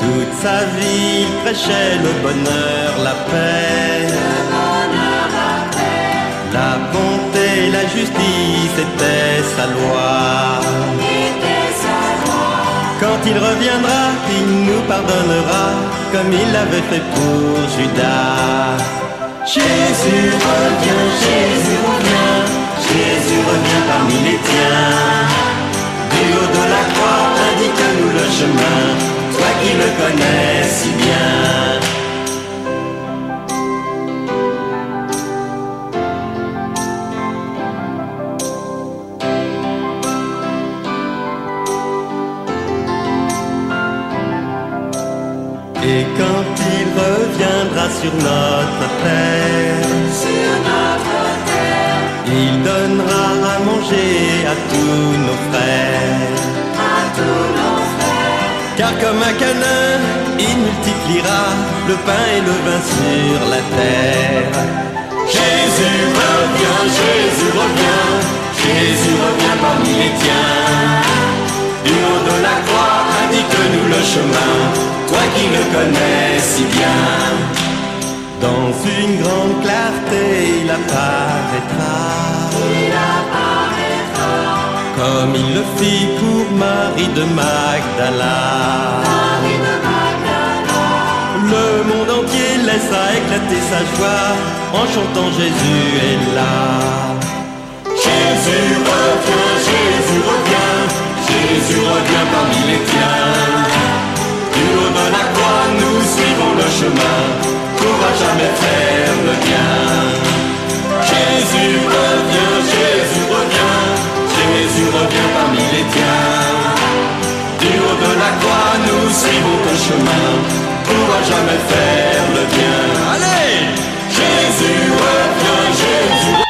Speaker 7: Toute sa vie, il prêchait le bonheur, la paix. Justice était sa loi. Quand il reviendra, il nous pardonnera, comme il l'avait fait pour Judas. Jésus revient, Jésus revient, Jésus revient parmi les tiens. Du haut de la croix, indique-nous le chemin, toi qui le connais si bien. Et quand il reviendra sur notre terre, il donnera à manger à tous nos frères. Car comme un canin, il multipliera le pain et le vin sur la terre. Jésus revient, Jésus revient, Jésus revient parmi les tiens. Du haut de la croix, indique-nous le chemin, toi qui le connais si bien. Dans une grande clarté, il apparaîtra. Comme il le fit pour Marie de Magdala. Le monde entier laissa éclater sa joie en chantant Jésus est là. Jésus revient, Jésus revient parmi les tiens. Haut de la croix, nous suivons le chemin pour à jamais faire le bien. Jésus revient, Jésus revient, Jésus revient parmi les tiens. Haut de la croix, nous suivons ton chemin pour à jamais faire le bien. Allez, Jésus revient, Jésus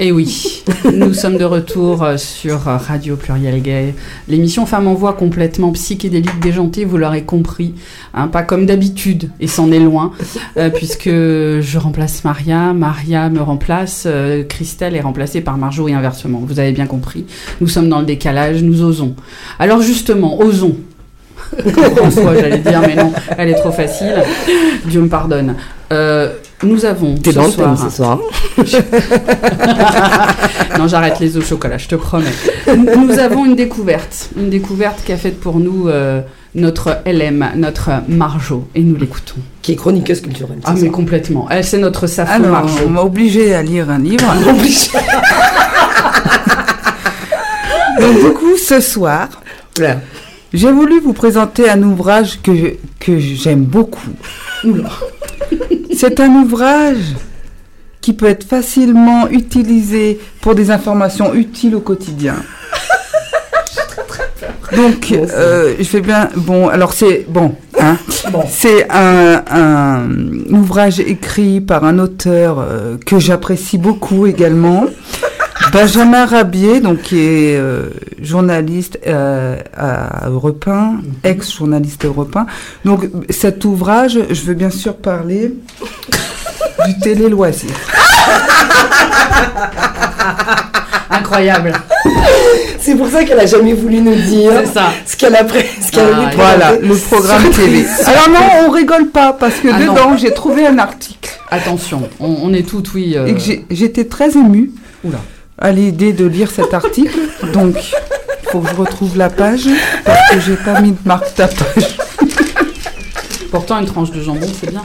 Speaker 1: Et oui, Nous sommes de retour euh, sur euh, Radio Pluriel Gay, l'émission Femmes en voix complètement psychédélique déjantée, vous l'aurez compris, hein, pas comme d'habitude, et c'en est loin, euh, puisque je remplace Maria, Maria me remplace, Christelle est remplacée par Marjo et inversement, vous avez bien compris. Nous sommes dans le décalage, nous osons. Alors justement, osons. François, j'allais dire, mais non, elle est trop facile. Dieu me pardonne. Nous avons
Speaker 2: T'es dans le
Speaker 1: soir-
Speaker 2: thème ce soir.
Speaker 1: non, j'arrête les œufs au chocolat, je te promets. Nous avons une découverte, une découverte qu'a faite pour nous euh, notre LM, notre Marjo, et nous l'écoutons.
Speaker 2: Qui est chroniqueuse culturelle.
Speaker 1: Ah, mais complètement. Elle, c'est notre Safo
Speaker 4: Alors,
Speaker 1: Marjo.
Speaker 4: on m'a obligé à lire un livre.
Speaker 2: Obligé.
Speaker 4: Donc, du coup, ce soir, j'ai voulu vous présenter un ouvrage que, je- que j'aime beaucoup. C'est un ouvrage qui peut être facilement utilisé pour des informations utiles au quotidien. Donc,
Speaker 2: Bon,
Speaker 4: euh, je fais bien. Bon, alors c'est bon. Hein,
Speaker 2: Bon.
Speaker 4: c'est un, un ouvrage écrit par un auteur euh, que j'apprécie beaucoup également. Benjamin Rabier, donc qui est euh, journaliste euh, à Europe 1, ex-journaliste Europe 1. Donc cet ouvrage, je veux bien sûr parler du télé-loisir.
Speaker 1: Incroyable.
Speaker 2: C'est pour ça qu'elle a jamais voulu nous dire
Speaker 1: ça.
Speaker 2: ce qu'elle a qu'elle
Speaker 1: Ah,
Speaker 4: Voilà, le programme télé. Alors non, on rigole pas parce que
Speaker 1: Ah
Speaker 4: dedans j'ai trouvé un article
Speaker 1: Attention, on, on est toutes, oui. euh,
Speaker 4: et que j'ai- j'étais très émue
Speaker 1: Oula.
Speaker 4: À l'idée de lire cet article. Donc, il faut que je retrouve la page parce que j'ai pas mis de marque tapage.
Speaker 1: Pourtant, une tranche de jambon, c'est bien.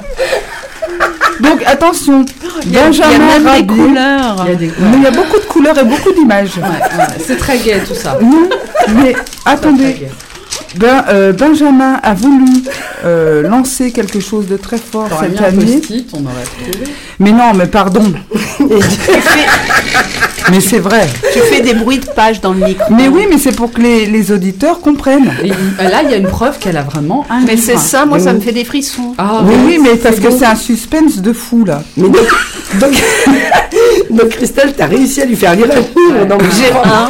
Speaker 4: Donc attention,
Speaker 3: Il y a
Speaker 4: Benjamin
Speaker 3: même des couleurs.
Speaker 1: Il y a des
Speaker 4: Mais il y a beaucoup de couleurs et beaucoup d'images.
Speaker 1: Ouais, ouais, c'est très gai tout ça.
Speaker 4: Non, mais attendez, ben, euh, Benjamin a voulu euh, lancer quelque chose de très fort cette année.
Speaker 1: on aurait.
Speaker 4: Mais non, mais pardon. mais c'est vrai.
Speaker 3: Tu fais des bruits de page dans le micro.
Speaker 4: Mais oui, mais c'est pour que les, les auditeurs comprennent.
Speaker 1: Et là, il y a une preuve qu'elle a vraiment un
Speaker 3: Mais c'est ça, moi, ça me fait des frissons.
Speaker 1: Ah,
Speaker 4: oui,
Speaker 1: mais
Speaker 4: oui, mais parce que c'est un suspense de fou là.
Speaker 2: Mais donc, donc, donc Christelle, t'as réussi à lui faire lire un livre. Non, mais j'ai
Speaker 3: Hein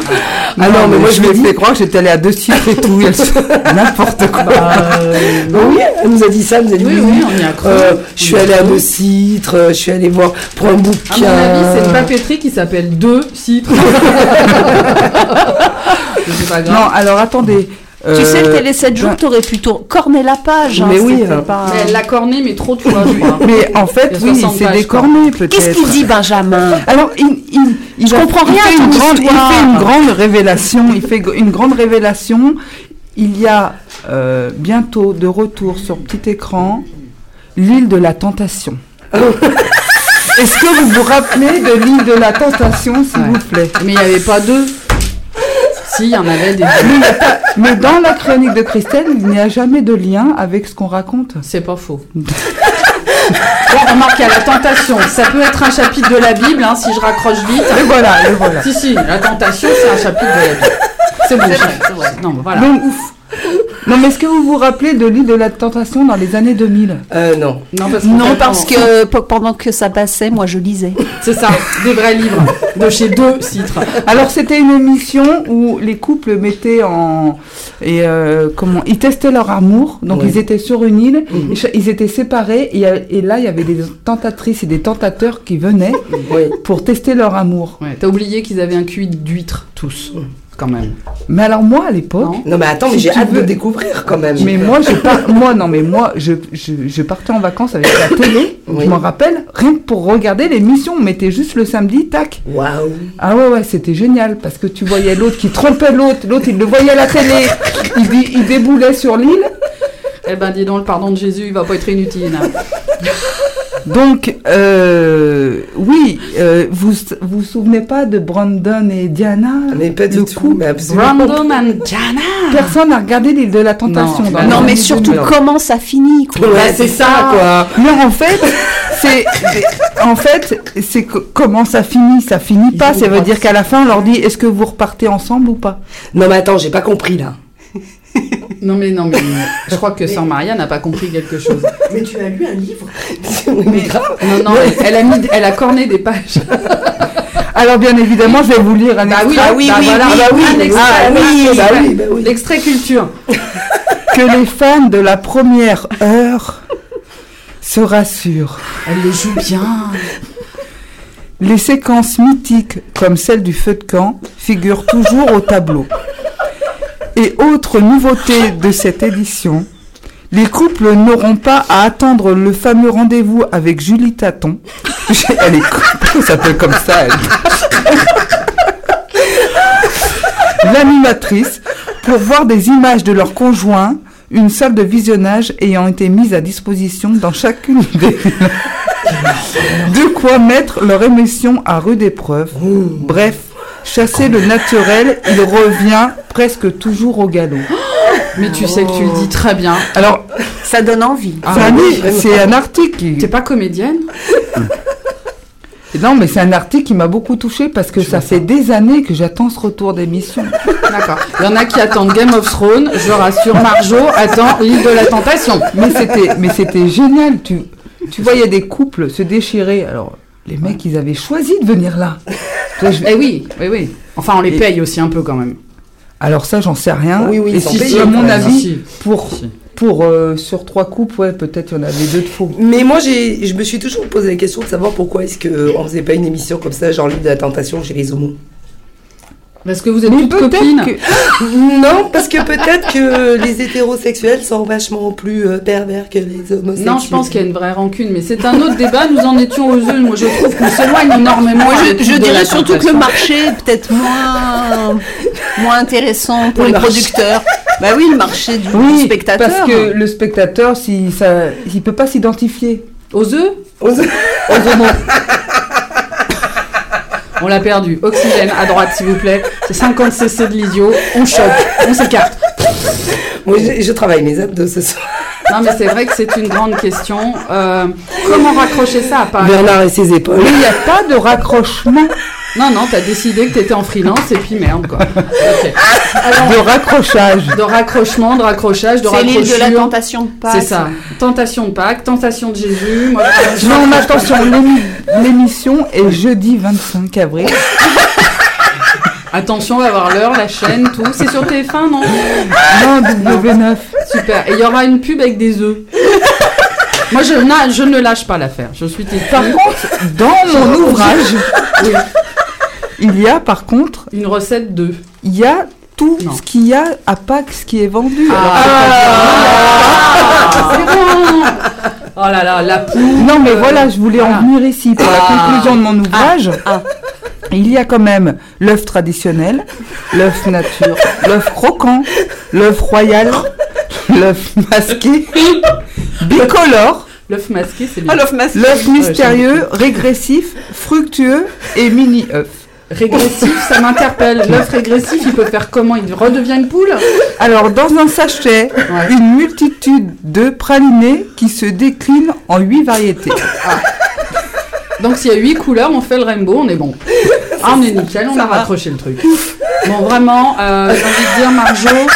Speaker 2: Ah non, mais moi je
Speaker 4: lui
Speaker 2: me
Speaker 4: fait croire que j'étais allée à deux chiffres et tout. N'importe quoi.
Speaker 1: Bah, euh,
Speaker 2: Oui, elle nous a dit ça, elle nous a dit
Speaker 1: Oui, oui, on y a cru.
Speaker 2: Euh, je suis allée à deux citres, euh, je suis allée voir pour un bouquin.
Speaker 1: À mon avis, c'est une papeterie qui s'appelle Deux Citres. c'est pas grave.
Speaker 4: Non, alors attendez.
Speaker 3: Tu sais, le
Speaker 4: euh,
Speaker 3: télé 7 jours, t'aurais pu tour- corner la page. hein,
Speaker 2: Mais oui,
Speaker 3: c'était pas-
Speaker 1: Mais elle l'a corné, mais trop de fois, je crois.
Speaker 4: Mais en fait, oui,
Speaker 1: 60
Speaker 4: c'est décorné peut-être.
Speaker 3: Qu'est-ce qu'il dit, Benjamin?
Speaker 4: Alors, il, il, il
Speaker 3: Je
Speaker 4: va-
Speaker 3: comprends
Speaker 4: il
Speaker 3: rien à
Speaker 4: fait
Speaker 3: ton
Speaker 4: une grande, Il fait une grande révélation. Il fait une grande révélation. Il y a euh, bientôt de retour sur petit écran l'île de la tentation. Est-ce que vous vous rappelez de l'île de la tentation, s'il
Speaker 1: Ouais.
Speaker 4: vous plaît?
Speaker 1: Mais il n'y avait pas deux. Si, il y en avait des
Speaker 4: Mais pas- Mais dans la chronique de Christelle, il n'y a jamais de lien avec ce qu'on raconte.
Speaker 1: C'est pas faux. Bon, remarque, il y a la tentation. Ça peut être un chapitre de la Bible, hein, si je raccroche vite.
Speaker 4: Et voilà, et voilà.
Speaker 1: Si, si, la tentation, c'est un chapitre de la Bible. C'est bon, c'est vrai. Non, mais voilà.
Speaker 4: Donc, non, mais est-ce que vous vous rappelez de l'île de la tentation dans les années 2000
Speaker 2: Euh, non.
Speaker 1: Non, parce,
Speaker 3: Non, que pe- pendant que ça passait, moi, je lisais.
Speaker 1: C'est ça, des vrais livres. De chez Deux Citres.
Speaker 4: Alors c'était une émission où les couples mettaient en et euh, comment ils testaient leur amour. Donc
Speaker 2: Ouais.
Speaker 4: ils étaient sur une île,
Speaker 2: Mhm.
Speaker 4: ils étaient séparés et, et là il y avait des tentatrices et des tentateurs qui venaient
Speaker 2: Oui.
Speaker 4: pour tester leur amour.
Speaker 1: Ouais, t'as oublié qu'ils avaient un QI d'huître, tous. Quand même.
Speaker 4: Mais alors moi à l'époque,
Speaker 1: Non
Speaker 2: Non, mais attends, mais
Speaker 4: Si
Speaker 2: j'ai hâte
Speaker 4: veux-
Speaker 2: de découvrir quand même.
Speaker 4: mais moi je par- moi non mais moi je, je, je partais en vacances avec la télé.
Speaker 2: Oui.
Speaker 4: Je m'en rappelle rien que pour regarder l'émission. On mettait juste le samedi, tac.
Speaker 2: Waouh.
Speaker 4: Ah ouais, ouais, c'était génial parce que tu voyais l'autre qui trompait l'autre, l'autre il le voyait à la télé, il, dé- il déboulait sur l'île.
Speaker 1: Eh ben, dis donc, le pardon de Jésus, il va pas être inutile. hein.
Speaker 4: Donc, euh, oui, euh, vous vous vous souvenez pas de Brandon et Diana
Speaker 2: Mais pas du tout. Mais.
Speaker 1: Brandon and Jana.
Speaker 4: Personne n'a regardé l'île de la tentation.
Speaker 1: Non,
Speaker 4: dans les
Speaker 3: non, mais surtout
Speaker 4: 2000.
Speaker 3: comment ça finit, quoi.
Speaker 2: Ouais, c'est ça,
Speaker 1: ça.
Speaker 2: quoi.
Speaker 4: Non, en fait, c'est en fait, c'est que- comment ça finit Ça finit pas. Ça veut dire qu'à la fin, on leur dit est-ce que vous repartez ensemble ou pas?
Speaker 2: Non, mais attends, j'ai pas compris là.
Speaker 1: Non, mais non, mais je crois que Sœur Maria n'a pas compris quelque chose.
Speaker 6: Mais tu as lu un livre
Speaker 2: mais grave.
Speaker 1: Non, non, elle, elle a mis, elle a corné des pages.
Speaker 4: Alors bien évidemment, je vais vous lire un
Speaker 1: Bah
Speaker 4: extrait.
Speaker 1: ah
Speaker 2: Ah bah ah bah bah oui.
Speaker 1: L'extrait culture.
Speaker 4: que les fans de la première heure se rassurent.
Speaker 1: Elle le joue bien.
Speaker 4: Les séquences mythiques, comme celle du feu de camp, figurent toujours au tableau. Et autre nouveauté de cette édition, les couples n'auront pas à attendre le fameux rendez-vous avec Julie Taton. Elle est s'appelle comme ça. elle. L'animatrice, pour voir des images de leurs conjoints, une salle de visionnage ayant été mise à disposition dans chacune des de quoi mettre leur émission à rude épreuve. Bref, chasser le naturel, il revient presque toujours au galop.
Speaker 1: Mais tu sais que tu le dis très bien.
Speaker 4: Alors,
Speaker 3: Ça donne envie.
Speaker 1: Ah,
Speaker 4: c'est un,
Speaker 1: oui.
Speaker 4: c'est un article qui...
Speaker 1: T'es pas comédienne
Speaker 4: Non, mais c'est un article qui m'a beaucoup touché parce que ça fait des années que j'attends ce retour d'émission.
Speaker 1: D'accord. Il y en a qui attendent Game of Thrones. Je rassure, Marjo attend l'île de la tentation.
Speaker 4: Mais c'était, mais c'était génial. Tu, tu voyais des couples se déchirer. Alors, les mecs, ils avaient choisi de venir là. Je-
Speaker 1: Eh oui, oui, oui. Enfin, on les
Speaker 4: Et-
Speaker 1: paye aussi un peu quand même.
Speaker 4: Alors ça, j'en sais rien.
Speaker 2: Oui, oui,
Speaker 4: Et
Speaker 2: sont
Speaker 4: si,
Speaker 2: payés,
Speaker 4: à mon avis,
Speaker 1: Si.
Speaker 4: pour,
Speaker 1: Si.
Speaker 4: pour euh, sur trois couples, ouais, peut-être il y en avait deux de faux.
Speaker 2: Mais moi, j'ai, je me suis toujours posé la question de savoir pourquoi est-ce qu'on faisait pas une émission comme ça, genre l'île de la tentation chez les homos.
Speaker 1: Parce que vous êtes
Speaker 4: Mais
Speaker 1: toutes copines.
Speaker 4: que-
Speaker 2: Non, parce que peut-être que les hétérosexuels sont vachement plus euh, pervers que les homosexuels.
Speaker 1: Non, je pense qu'il y a une vraie rancune, mais c'est un autre débat. Nous en étions aux œufs. Moi, je trouve qu'on s'éloigne énormément.
Speaker 3: Moi, je, dirais surtout que le marché est peut-être moins, moins intéressant pour
Speaker 2: Le
Speaker 3: les
Speaker 2: marché.
Speaker 3: producteurs. Bah oui, le marché du
Speaker 4: Oui,
Speaker 3: spectateur.
Speaker 4: parce que le spectateur, si ça, il peut pas s'identifier.
Speaker 1: Aux œufs
Speaker 2: Aux-
Speaker 1: Aux homos. On l'a perdu. Oxygène à droite, s'il vous plaît. C'est 50 cc de l'idiot. On choque. On s'écarte.
Speaker 2: Moi, je, je travaille mes abdos ce soir.
Speaker 1: Non, mais c'est vrai que c'est une grande question. Euh, comment raccrocher ça à Paris
Speaker 2: Bernard et ses épaules.
Speaker 4: Mais il n'y a pas de raccrochement,
Speaker 1: Non, non, t'as décidé que t'étais en freelance et puis merde, quoi.
Speaker 4: De raccrochage.
Speaker 1: De raccrochement, de raccrochage, de
Speaker 3: c'est l'île de la tentation de Pâques.
Speaker 1: C'est ça. Tentation de Pâques, tentation de Jésus. Moi, je-
Speaker 4: Non, mais attention, l'émi- l'émission est jeudi 25 avril.
Speaker 1: Attention, on va voir l'heure, la chaîne, tout. C'est sur TF1, non
Speaker 4: Non, W9.
Speaker 1: Super. Et il y aura une pub avec des œufs. Moi, je, na- je ne lâche pas l'affaire. Je suis
Speaker 4: Par contre, dans mon ouvrage,
Speaker 1: Oui.
Speaker 4: il y a par contre,
Speaker 1: une recette d'œufs.
Speaker 4: il y a tout
Speaker 1: Non.
Speaker 4: ce qu'il y a à Pâques, ce qui est vendu.
Speaker 1: Ah, c'est bon. Oh là là, la poule.
Speaker 4: Non, mais voilà, je voulais en venir ici pour la
Speaker 1: Ah.
Speaker 4: conclusion de mon ouvrage.
Speaker 3: Ah.
Speaker 4: Il y a quand même l'œuf traditionnel, l'œuf nature, l'œuf croquant, l'œuf royal, l'œuf masqué, bicolore,
Speaker 1: L'œuf masqué, c'est bien.
Speaker 3: Ah, l'œuf masqué.
Speaker 4: l'œuf mystérieux, régressif, fructueux et mini-œuf.
Speaker 1: Régressif, ça m'interpelle. L'œuf régressif, il peut faire comment Il redevient une poule
Speaker 4: Alors, dans un sachet,
Speaker 1: Ouais.
Speaker 4: une multitude de pralinés qui se déclinent en huit variétés.
Speaker 1: Donc s'il y a huit couleurs, on fait le rainbow, on est bon. Ah, on est nickel, on a raccroché le truc. Bon, vraiment, euh, j'ai envie de dire, Marjo,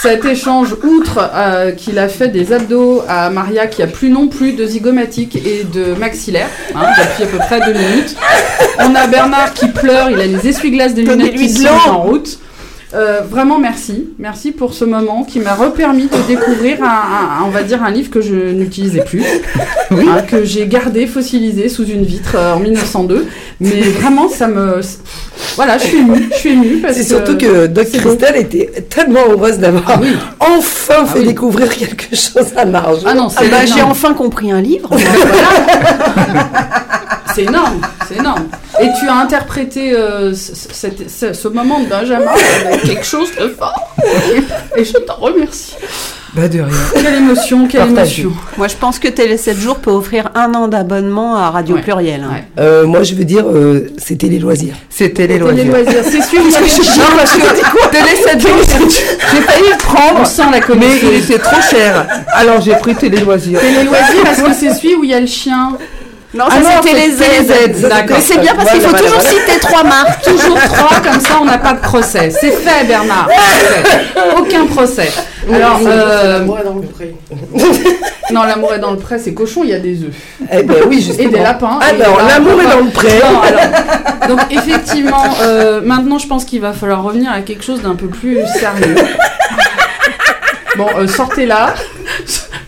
Speaker 1: cet échange, outre euh, qu'il a fait des abdos à Maria qui a plus non plus de zygomatique et de maxillaire, hein, depuis à peu près deux minutes. On a Bernard qui pleure, il a les essuie-glaces des lunettes qui sont en route. Euh, vraiment merci, merci pour ce moment qui m'a repermis de découvrir un, un- on va dire un livre que je n'utilisais plus, hein, que j'ai gardé fossilisé sous une vitre euh, en 1902. Mais vraiment, ça me, voilà, je suis émue, je suis émue parce
Speaker 2: C'est surtout que Doc
Speaker 1: c'est beau.
Speaker 2: Christelle était tellement heureuse d'avoir
Speaker 1: Ah oui.
Speaker 2: enfin
Speaker 1: Ah
Speaker 2: fait
Speaker 1: oui.
Speaker 2: découvrir quelque chose à Marge.
Speaker 1: Ah non,
Speaker 3: Ah
Speaker 1: c'est
Speaker 3: bah, j'ai enfin compris un livre.
Speaker 1: C'est énorme, c'est énorme. Et tu as interprété euh, ce, cette- ce- ce moment de Benjamin avec quelque chose de fort. Et je t'en remercie.
Speaker 4: Bah de rien.
Speaker 1: Quelle émotion, quelle
Speaker 4: Partagez.
Speaker 1: émotion.
Speaker 3: Moi, je pense que Télé 7 jours peut offrir un an d'abonnement à Radio
Speaker 1: Ouais.
Speaker 3: Pluriel. hein.
Speaker 1: Ouais.
Speaker 2: Euh, moi, je veux dire, euh, c'était les loisirs.
Speaker 4: C'était les
Speaker 1: Télé
Speaker 4: loisirs.
Speaker 1: loisirs, c'est sûr.
Speaker 4: Non, parce que Télé 7 jours, j'ai failli le
Speaker 1: On
Speaker 4: prendre,
Speaker 1: sent la
Speaker 4: mais il était trop cher. Alors j'ai pris Télé Loisirs.
Speaker 1: Télé loisirs, est-ce que c'est celui où il y a le chien
Speaker 3: Non,
Speaker 4: Ah
Speaker 3: ça
Speaker 4: non,
Speaker 3: c'était les Z. Mais c'est bien parce qu'il faut
Speaker 2: Voilà,
Speaker 3: toujours
Speaker 2: voilà.
Speaker 3: citer trois marques.
Speaker 1: Toujours trois, comme ça on n'a pas de procès. C'est fait, Bernard. C'est fait. Aucun procès. Alors, euh,
Speaker 6: Moi, dans le pré.
Speaker 1: non, l'amour est dans le pré, c'est cochon, il y a des œufs.
Speaker 2: Eh ben oui, justement.
Speaker 1: Et des lapins.
Speaker 2: Alors,
Speaker 1: Et là,
Speaker 2: l'amour est dans le pré.
Speaker 1: Non, alors, donc effectivement, euh, maintenant je pense qu'il va falloir revenir à quelque chose d'un peu plus sérieux. Bon, euh, sortez-la,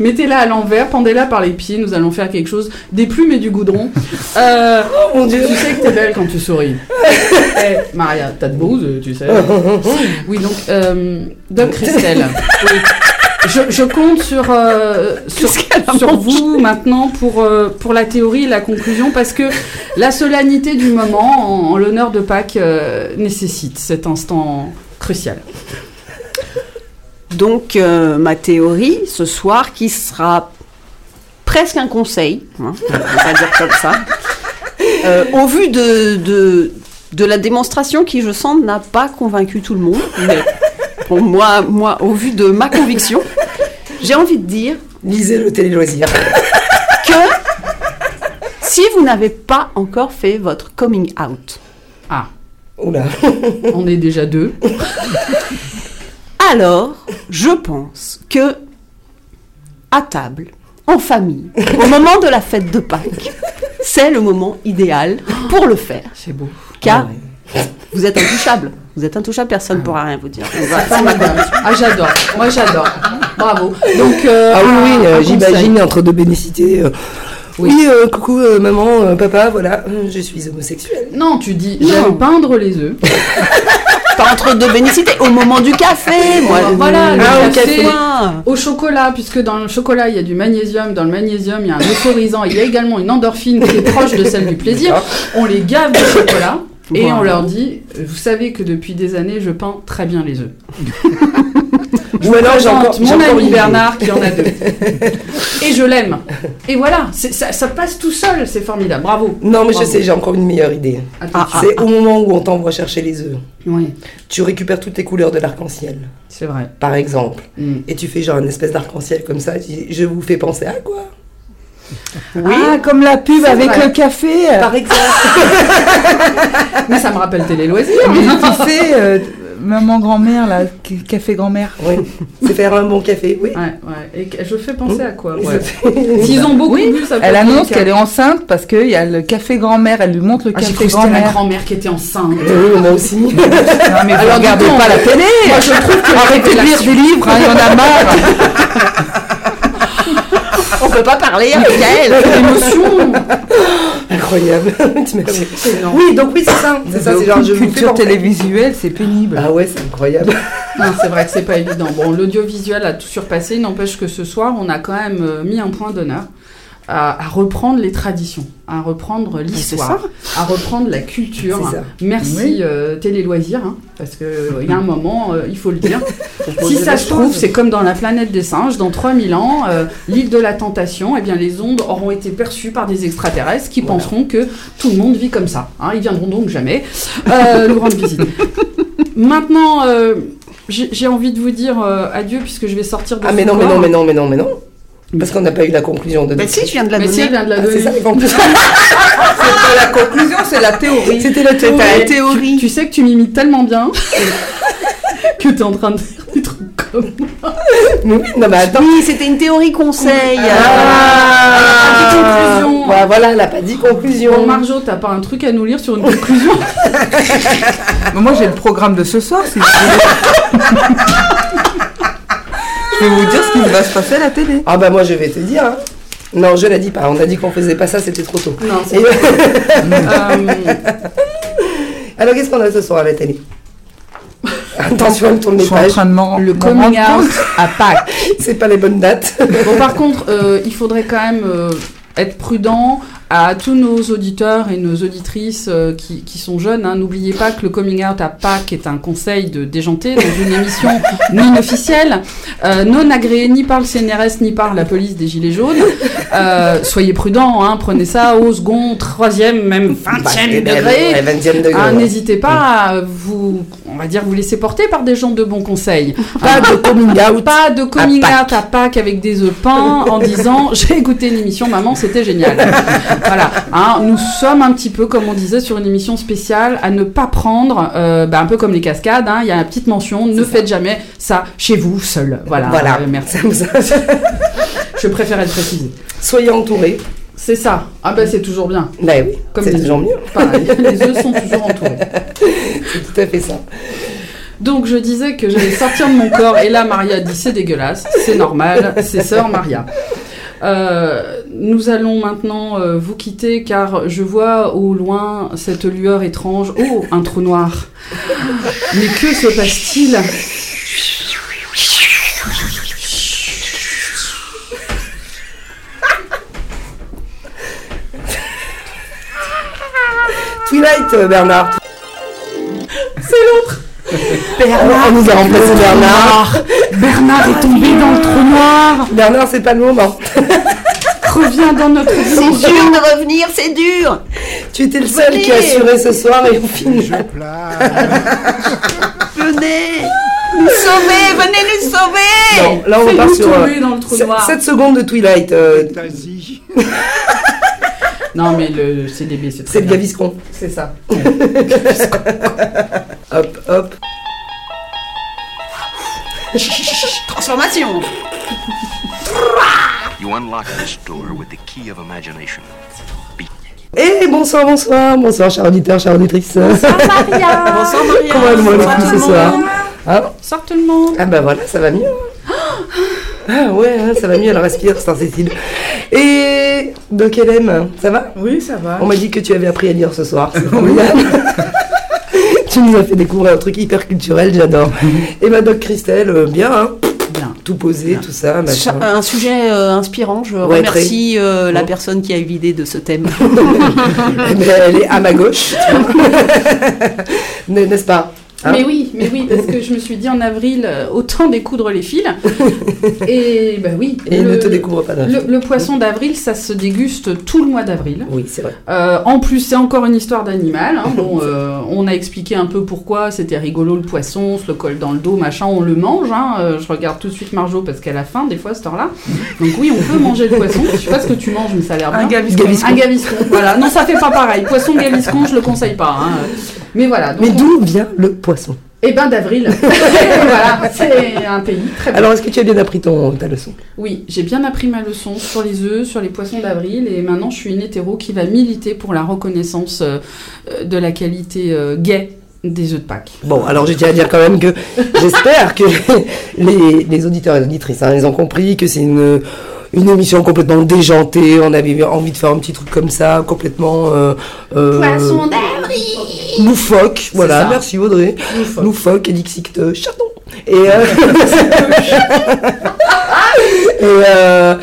Speaker 1: mettez-la à l'envers, pendez-la par les pieds, nous allons faire quelque chose des plumes et du goudron. Euh,
Speaker 2: Oh mon dieu.
Speaker 1: tu sais que t'es belle quand tu souris. Eh, Maria, t'as de beaux tu sais. Oui, donc, euh, Doc Christelle. oui. Je, je compte sur, euh, sur, sur vous maintenant pour, euh, pour la théorie et la conclusion parce que la solennité du moment en, en l'honneur de Pâques euh, nécessite cet instant crucial.
Speaker 3: Donc, euh, ma théorie ce soir, qui sera presque un conseil, hein, on va dire comme ça, euh, au vu de, de, de la démonstration qui, je sens, n'a pas convaincu tout le monde, mais pour moi, moi, au vu de ma conviction, j'ai envie de dire
Speaker 2: Lisez le télé-loisir.
Speaker 3: que si vous n'avez pas encore fait votre coming out,
Speaker 1: Ah,
Speaker 2: Oula.
Speaker 1: on est déjà deux.
Speaker 3: alors je pense que à table, en famille, au moment de la fête de Pâques, c'est le moment idéal pour le faire.
Speaker 1: C'est beau.
Speaker 3: Car vous êtes intouchable. Vous êtes intouchable, personne ne pourra rien vous dire.
Speaker 1: Ah, j'adore. Moi, j'adore. Bravo. Donc, euh,
Speaker 2: Ah oui, oui, euh, j'imagine entre deux bénicités. euh,
Speaker 1: Oui.
Speaker 2: oui, euh, coucou euh, maman, euh, papa, voilà, je suis homosexuel.
Speaker 1: Non, tu dis, j'aime peindre les œufs.
Speaker 3: Pas entre deux bénicités, au moment du café, moi.
Speaker 1: Voilà, le
Speaker 3: Ah, au
Speaker 1: café. Au chocolat, puisque dans le chocolat, il y a du magnésium. Dans le magnésium, il y a un euphorisant. Il y a également une endorphine qui est proche de celle du plaisir. On les gave de chocolat. Et
Speaker 3: Voilà.
Speaker 1: on leur dit, vous savez que depuis des années, je peins très bien les œufs.
Speaker 2: Ou alors j'ai encore
Speaker 1: mon ami. Bernard qui en a deux. Et je l'aime. Et voilà, ça, ça passe tout seul, c'est formidable. Bravo.
Speaker 2: Non, mais je sais, j'ai encore une meilleure idée.
Speaker 1: Attends,
Speaker 3: Ah,
Speaker 2: C'est au moment où on t'envoie chercher les œufs.
Speaker 1: Oui,
Speaker 2: Tu récupères toutes les couleurs de l'arc-en-ciel,
Speaker 1: c'est vrai.
Speaker 2: par exemple.
Speaker 1: Mm.
Speaker 2: Et tu fais genre une espèce d'arc-en-ciel comme ça. Tu dis, je vous fais penser à quoi?
Speaker 4: Ah, comme la pub avec
Speaker 1: vrai.
Speaker 4: le café.
Speaker 2: Par exemple.
Speaker 1: Mais ça me rappelle Télé Loisirs.
Speaker 4: Mais tu sais, euh, maman grand-mère, là, café grand-mère.
Speaker 2: oui, c'est faire un bon café, oui.
Speaker 1: Ouais, ouais. Et je fais penser à quoi
Speaker 2: Ça
Speaker 1: ouais.
Speaker 2: fait-
Speaker 1: S'ils ont beaucoup bu, ça peut
Speaker 4: Elle annonce qu'elle est enceinte parce qu'il y a le café grand-mère. Elle lui montre le
Speaker 1: Ah,
Speaker 4: café
Speaker 1: c'était la
Speaker 4: grand-mère.
Speaker 1: grand-mère qui était enceinte.
Speaker 2: Oui, moi aussi.
Speaker 4: Non, mais vous
Speaker 1: Alors,
Speaker 4: regardez pas la télé.
Speaker 1: Moi, je trouve que
Speaker 4: Arrêtez de lire des livres, hein, il y en a marre.
Speaker 3: On peut pas parler avec elle.
Speaker 1: l'émotion.
Speaker 2: Incroyable. Oui, donc oui, c'est ça. C'est ça, c'est genre je
Speaker 4: culture télévisuelle, c'est pénible.
Speaker 2: Ah ouais, c'est incroyable.
Speaker 1: Non, c'est vrai que c'est pas évident. Bon, l'audiovisuel a tout surpassé. N'empêche que ce soir, on a quand même euh, mis un point d'honneur à, à reprendre les traditions, à reprendre l'histoire, à reprendre la culture. Merci
Speaker 4: Oui.
Speaker 1: euh, Télé Loisirs, hein, parce que euh, y a un moment, euh, il faut le dire. si ça se trouve, c'est comme dans la planète des singes, dans 3000 ans, l'île de la tentation, eh bien, les ondes auront été perçues par des extraterrestres qui
Speaker 2: Voilà.
Speaker 1: penseront que tout le monde vit comme ça. hein. Ils viendront donc jamais nous rendre visite. Maintenant, j'ai envie de vous dire adieu puisque je vais sortir de
Speaker 2: Ah mais non, mais non, mais non, mais non, mais non. Parce qu'on n'a pas eu la conclusion de
Speaker 3: Mais si, je viens de la
Speaker 1: Mais si,
Speaker 3: donner.
Speaker 1: vient de la
Speaker 2: Ah, c'est
Speaker 1: donner.
Speaker 2: ça la conclusion.
Speaker 4: C'est pas la conclusion, c'est la théorie.
Speaker 2: C'était la théorie.
Speaker 3: la
Speaker 1: Tu-
Speaker 3: théorie.
Speaker 1: Tu, sais que tu m'imites tellement bien que t'es en train de dire des trucs comme.
Speaker 2: Mais oui, non, mais attends.
Speaker 3: Oui, c'était une théorie conseil.
Speaker 1: Ah, petite conclusion.
Speaker 2: Voilà, voilà, elle n'a pas dit conclusion.
Speaker 1: Bon, Marjo, t'as pas un truc à nous lire sur une conclusion
Speaker 4: Mais moi, j'ai le programme de ce soir, si. Je vais vous dire ce qui va se passer à la télé.
Speaker 2: Ah bah moi je vais te dire. hein. Non, je l'ai dit pas. On a dit qu'on faisait pas ça, c'était trop tôt.
Speaker 1: Non, c'est euh,
Speaker 2: Alors qu'est-ce qu'on a ce soir à la télé? Attention, elle tourne
Speaker 4: Je
Speaker 2: les
Speaker 4: suis en
Speaker 2: pages.
Speaker 4: train de m'en
Speaker 1: le coming out à Pâques.
Speaker 2: C'est pas les bonnes dates.
Speaker 1: Bon, par contre, euh, il faudrait quand même euh, être prudent à tous nos auditeurs et nos auditrices euh, qui, qui sont jeunes. hein. N'oubliez pas que le coming out à Pâques est un conseil de déjanté dans une émission non officielle, euh, non agréée ni par le CNRS ni par la police des Gilets jaunes. Euh, soyez prudents, hein, prenez ça au second, troisième, même vingtième degré.
Speaker 2: ouais, 20e degré.
Speaker 1: Ah. N'hésitez pas à vous on va dire, vous laisser porter par des gens de bons conseils.
Speaker 2: Pas de coming out.
Speaker 1: Pas de coming
Speaker 2: À
Speaker 1: out à Pâques avec des œufs peints en disant j'ai écouté une émission maman c'était génial. voilà, hein, nous sommes un petit peu comme on disait sur une émission spéciale à ne pas prendre, euh, bah, un peu comme les cascades. hein, Il y a une petite mention ne faites jamais ça chez vous seul. Voilà.
Speaker 2: Voilà.
Speaker 1: Euh, merci. Je préférais le préciser.
Speaker 2: Soyez entourés.
Speaker 1: C'est ça. Ah ben c'est toujours bien.
Speaker 2: Bah oui,
Speaker 1: Comme
Speaker 2: c'est toujours mieux.
Speaker 1: Pareil, les œufs sont toujours entourés.
Speaker 2: C'est tout à fait ça.
Speaker 1: Donc je disais que j'allais sortir de mon corps et là Maria dit c'est dégueulasse, c'est normal, c'est sœur Maria. Euh, nous allons maintenant euh, vous quitter car je vois au loin cette lueur étrange. Oh, un trou noir. Mais que se passe-t-il?
Speaker 2: Twilight, euh, Bernard.
Speaker 1: C'est l'autre
Speaker 2: On nous a remplacé Bernard.
Speaker 1: Bernard est tombé dans le trou noir
Speaker 2: Bernard, c'est pas le moment.
Speaker 1: Reviens dans notre
Speaker 3: C'est
Speaker 1: dimension
Speaker 3: dur de revenir, c'est dur.
Speaker 2: Tu étais le seul
Speaker 3: Venez.
Speaker 2: qui a assuré ce soir et on finit.
Speaker 5: Je.
Speaker 3: Venez nous sauver, venez nous sauver.
Speaker 2: Là, on part
Speaker 1: Fais-nous
Speaker 2: sur
Speaker 1: tomber dans le trou noir
Speaker 2: 7 secondes de Twilight. euh,
Speaker 5: Vas-y.
Speaker 1: Non mais le CDB c'est très
Speaker 2: c'est le. Gaviscon.
Speaker 1: C'est ça.
Speaker 2: Hop, hop.
Speaker 3: Transformation.
Speaker 8: You unlock this door with the key of imagination.
Speaker 2: Et bonsoir, bonsoir, bonsoir, chers auditeurs, chères auditrices.
Speaker 3: Bonsoir Maria.
Speaker 2: Comment allez-vous
Speaker 3: Bonsoir
Speaker 2: filles
Speaker 3: le
Speaker 2: ce soir. Hein
Speaker 1: Sors tout le monde
Speaker 2: Ah bah voilà, ça va mieux. Ah ouais, hein, ça va mieux, elle respire, Star Cécile. Et Doc Hélène, ça va?
Speaker 1: Oui ça va.
Speaker 2: On m'a dit que tu avais appris à lire ce soir, c'est formidable. tu nous as fait découvrir un truc hyper culturel, j'adore. Et ma Doc Christelle, euh, bien, hein,
Speaker 1: Bien.
Speaker 2: tout posé, tout ça, machin.
Speaker 3: Un sujet euh, inspirant. Je
Speaker 2: Ouais,
Speaker 3: remercie euh, la
Speaker 2: Bon.
Speaker 3: personne qui a eu l'idée de ce thème.
Speaker 2: Eh ben, elle est à ma gauche, N'est- n'est-ce pas? Hein
Speaker 1: Mais oui, mais oui, parce que je me suis dit en avril, euh, autant découdre les fils. Et bah oui.
Speaker 2: Et ne te découvre pas d'un
Speaker 1: le, le poisson d'avril, ça se déguste tout le mois d'avril.
Speaker 2: Oui, c'est vrai.
Speaker 1: Euh, en plus, c'est encore une histoire d'animal. hein. Bon, euh, on a expliqué un peu pourquoi c'était rigolo le poisson, on se le colle dans le dos, machin, on le mange. hein. Je regarde tout de suite Marjo parce qu'elle a faim des fois à cette heure-là. Donc oui, on peut manger le poisson. Je sais pas ce que tu manges, mais ça a l'air bien.
Speaker 4: Un gaviscon.
Speaker 1: Un gaviscon, voilà. Non, ça fait pas pareil. Poisson gaviscon, je le conseille pas. hein. Mais voilà. Donc
Speaker 2: Mais
Speaker 1: on-
Speaker 2: d'où vient le poisson
Speaker 1: Eh ben d'avril. voilà, c'est un pays très beau.
Speaker 2: Alors, est-ce que tu as bien appris ton, ta leçon?
Speaker 1: Oui, j'ai bien appris ma leçon sur les œufs, sur les poissons d'avril, et maintenant je suis une hétéro qui va militer pour la reconnaissance euh, de la qualité euh, gay des œufs de Pâques.
Speaker 2: Bon, alors je tiens à dire quand même que j'espère que les, les auditeurs et les auditrices, hein, ils ont compris que c'est une, une émission complètement déjantée. On avait envie de faire un petit truc comme ça, complètement euh, euh,
Speaker 1: d'avril
Speaker 2: loufoque. Voilà,
Speaker 1: ça.
Speaker 2: merci Audrey.
Speaker 1: Loufoque.
Speaker 2: Loufoque, Elixicte, chaton. Et, euh, et euh,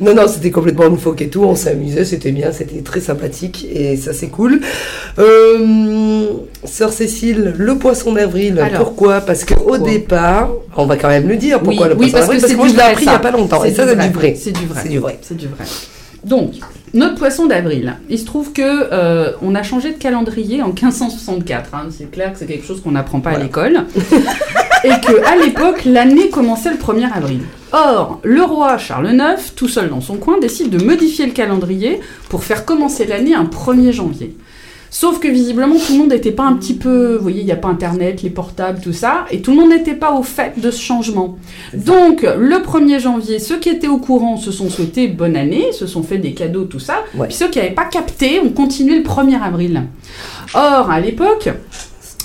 Speaker 2: non, non, c'était complètement loufoque et tout. On s'amusait, c'était bien, c'était très sympathique et ça c'est cool. Euh, Sœur Cécile, le poisson d'avril,
Speaker 1: Alors,
Speaker 2: pourquoi? Parce qu'au
Speaker 1: pourquoi?
Speaker 2: départ, on va quand même le dire pourquoi
Speaker 1: oui,
Speaker 2: le
Speaker 1: oui,
Speaker 2: poisson
Speaker 1: parce que
Speaker 2: d'avril,
Speaker 1: c'est
Speaker 2: moi je l'ai appris il n'y a pas longtemps et ça c'est du vrai.
Speaker 1: C'est du vrai.
Speaker 2: C'est du vrai.
Speaker 1: C'est du vrai. Donc, notre poisson d'avril, il se trouve que euh, on a changé de calendrier en 1564. hein. C'est clair que c'est quelque chose qu'on n'apprend pas à l'école. et que à l'époque, l'année commençait le 1er avril. Or, le roi Charles IX, tout seul dans son coin, décide de modifier le calendrier pour faire commencer l'année un 1er janvier. Sauf que visiblement, tout le monde n'était pas un petit peu. Vous voyez, il n'y a pas Internet, les portables, tout ça. Et tout le monde n'était pas au fait de ce changement. Donc, le 1er janvier, ceux qui étaient au courant se sont souhaités bonne année, se sont fait des cadeaux, tout ça.
Speaker 2: Ouais.
Speaker 1: Puis ceux qui n'avaient pas capté ont continué le 1er avril. Or, à l'époque.